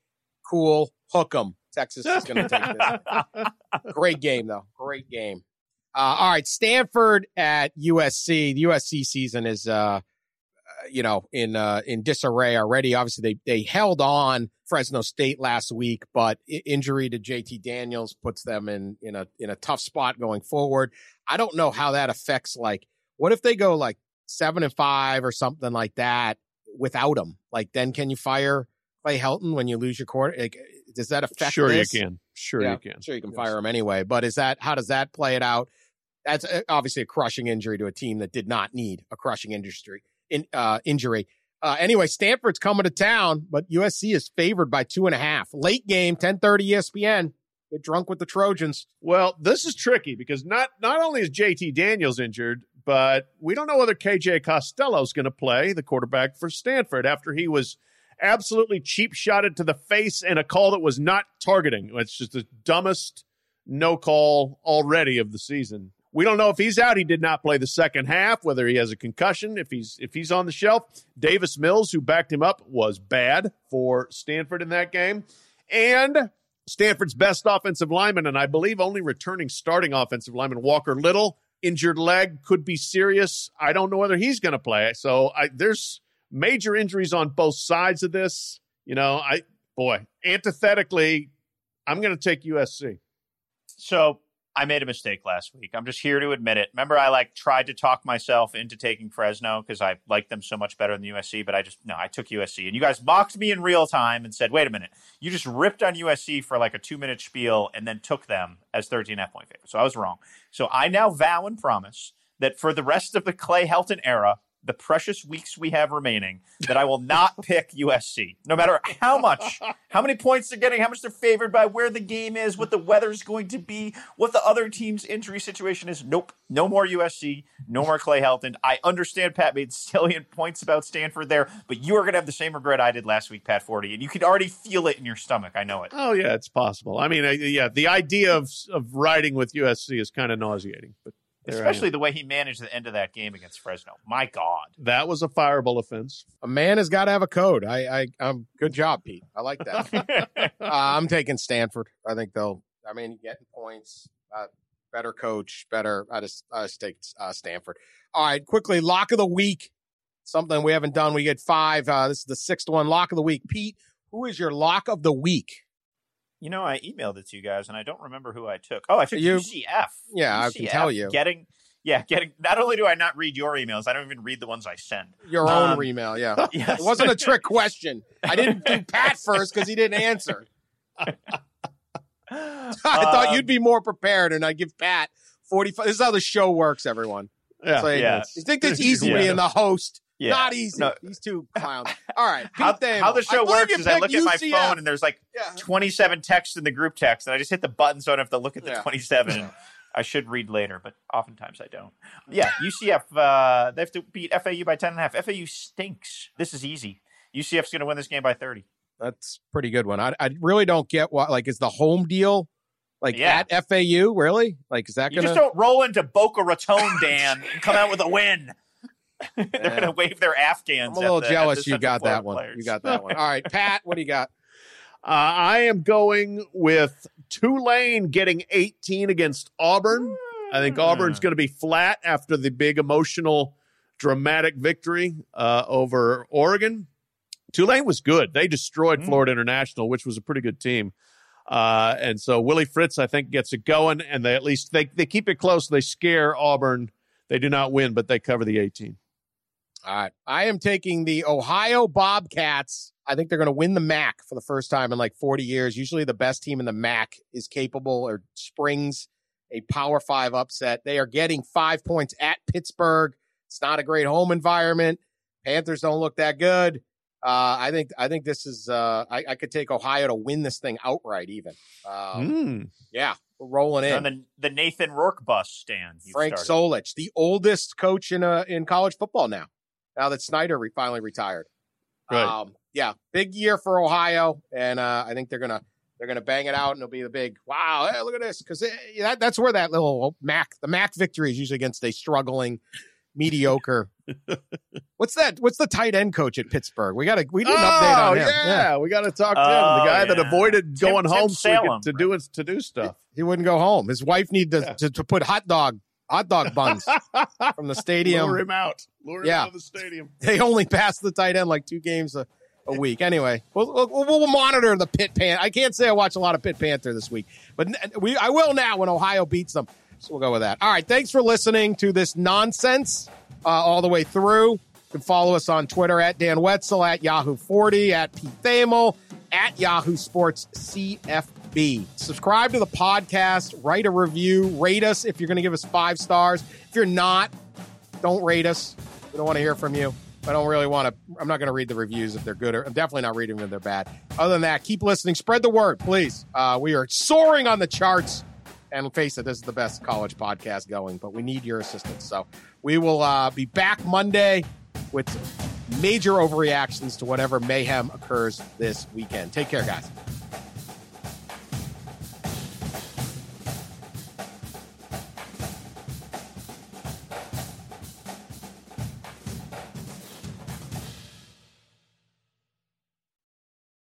cool. Hook 'em. Texas is going to take this. Great game though. Great game. Uh, all right, Stanford at USC. The USC season is, uh, you know, in uh, in disarray already. Obviously, they they held on Fresno State last week, but injury to JT Daniels puts them in in a in a tough spot going forward. I don't know how that affects. Like, what if they go like seven and five or something like that without him? Like, then can you fire Clay Helton when you lose your quarter? Like, does that affect? Sure, this? you can. Sure, Yeah, you can. Sure, you can Yes. fire him anyway. But is that how does that play it out? That's uh, obviously a crushing injury to a team that did not need a crushing industry in uh, injury. Uh, anyway, Stanford's coming to town, but USC is favored by two and a half. Late game, ten thirty ESPN. Get drunk with the Trojans. Well, this is tricky because not not only is JT Daniels injured, but we don't know whether KJ Costello is going to play the quarterback for Stanford after he was absolutely cheap shotted to the face in a call that was not targeting. It's just the dumbest no call already of the season. We don't know if he's out. He did not play the second half. Whether he has a concussion, if he's if he's on the shelf. Davis Mills, who backed him up, was bad for Stanford in that game, and Stanford's best offensive lineman, and I believe only returning starting offensive lineman Walker Little, injured leg could be serious. I don't know whether he's going to play. So I, there's major injuries on both sides of this. You know, I boy, antithetically, I'm going to take USC. So I made a mistake last week. I'm just here to admit it. Remember, I like tried to talk myself into taking Fresno because I like them so much better than USC, but I just no, I took USC. And you guys mocked me in real time and said, wait a minute, you just ripped on USC for like a two minute spiel and then took them as 13 half point favorites. So I was wrong. So I now vow and promise that for the rest of the Clay Helton era, the precious weeks we have remaining, that I will not pick USC, no matter how much, how many points they're getting, how much they're favored by, where the game is, what the weather's going to be, what the other team's injury situation is. Nope, no more USC, no more Clay Helton. I understand Pat made salient points about Stanford there, but you are going to have the same regret I did last week, Pat Forde, and you can already feel it in your stomach. I know it. Oh yeah, it's possible. I mean, I, yeah, the idea of of riding with USC is kind of nauseating, but there I am. Especially the way he managed the end of that game against Fresno. My God. that was a fireable offense. A man has got to have a code. I, I, I'm good job, Pete. I like that. uh, I'm taking Stanford. I think they'll. I mean, getting points, uh, better coach, better. I just, I just take uh, Stanford. All right, quickly, lock of the week. Something we haven't done. We get five. Uh, this is the sixth one. Lock of the week. Pete, who is your lock of the week? You know, I emailed it to you guys, and I don't remember who I took. Oh, I took You- UCF. Yeah, I can tell you. Getting, yeah, getting. Not only do I not read your emails, I don't even read the ones I send. Your own Um, email. Yeah, Yes. it wasn't a trick question. I didn't do Pat first because he didn't answer. I thought Um, you'd be more prepared, and I'd give Pat 45. This is how the show works, everyone. Yeah, So, yeah. You think it's easy Yeah. being the host? Yeah. Not easy. No. These two clowns. All right. How, Pete how the show believe works is I picked look at my UCF. phone and there's like Yeah. 27 texts in the group text, and I just hit the button so I don't have to look at the Yeah. 27. I should read later, but oftentimes I don't. Yeah, UCF, uh, they have to beat FAU by 10 and a half. FAU stinks. This is easy. UCF's going to win this game by 30. That's pretty good one. I, I really don't get what, like, is the home deal like Yeah. at FAU? Really? Like, is that You going just don't roll into Boca Raton, Dan, and come out with a win. They're going to wave their Afghans. I'm a little the, jealous you got that one. players. You got that one. All right, Pat, what do you got? Uh, I am going with Tulane getting 18 against Auburn. I think Auburn's going to be flat after the big emotional, dramatic victory uh, over Oregon. Tulane was good. They destroyed Mm. Florida International, which was a pretty good team. Uh, and so Willie Fritz, I think, gets it going, and they at least they, they keep it close. They scare Auburn. They do not win, but they cover the 18. All right. I am taking the Ohio Bobcats. I think they're going to win the MAC for the first time in like 40 years. Usually the best team in the MAC is capable or springs a Power Five upset. They are getting five points at Pittsburgh. It's not a great home environment. Panthers don't look that good. Uh, I think I think this is uh, I, I could take Ohio to win this thing outright. Even um, Mm. yeah, we're rolling in. on the, the Nathan Rourke bus stand. Frank started. Solich, the oldest coach in uh, in college football now. Now that Snyder re- finally retired. Right. Um, yeah, big year for Ohio, and uh, I think they're gonna they're gonna bang it out, and it'll be the big wow. Hey, look at this, because that, that's where that little Mac the Mac victory is usually against a struggling mediocre. What's that? What's the tight end coach at Pittsburgh? We got to we did an oh, update on him. Yeah, we got to talk to him. Oh, The guy that avoided Tim- going Tim home so he could- to do to do stuff. He wouldn't go home. His wife needed to, Yeah. to, to put hot dog hot dog buns from the stadium. Lure him out. Lure him Yeah. out of the stadium. they only pass the tight end like two games a, a week. Anyway, we'll, we'll, we'll monitor the Pit Pan. I can't say I watch a lot of Pit Panther this week, but we I will now when Ohio beats them. So we'll go with that. All right. Thanks for listening to this nonsense uh, all the way through. You can follow us on Twitter at Dan Wetzel, at YahooForde, at Pete Thamel, at Yahoo Sports CFB. Subscribe to the podcast, write a review, rate us if you're going to give us five stars. If you're not, don't rate us. We don't want to hear from you. I don't really want to. I'm not going to read the reviews if they're good. Or I'm definitely not reading them if they're bad. Other than that, keep listening. Spread the word, please. Uh, we are soaring on the charts. And face it, this is the best college podcast going, but we need your assistance. So we will uh, be back Monday with major overreactions to whatever mayhem occurs this weekend. Take care, guys.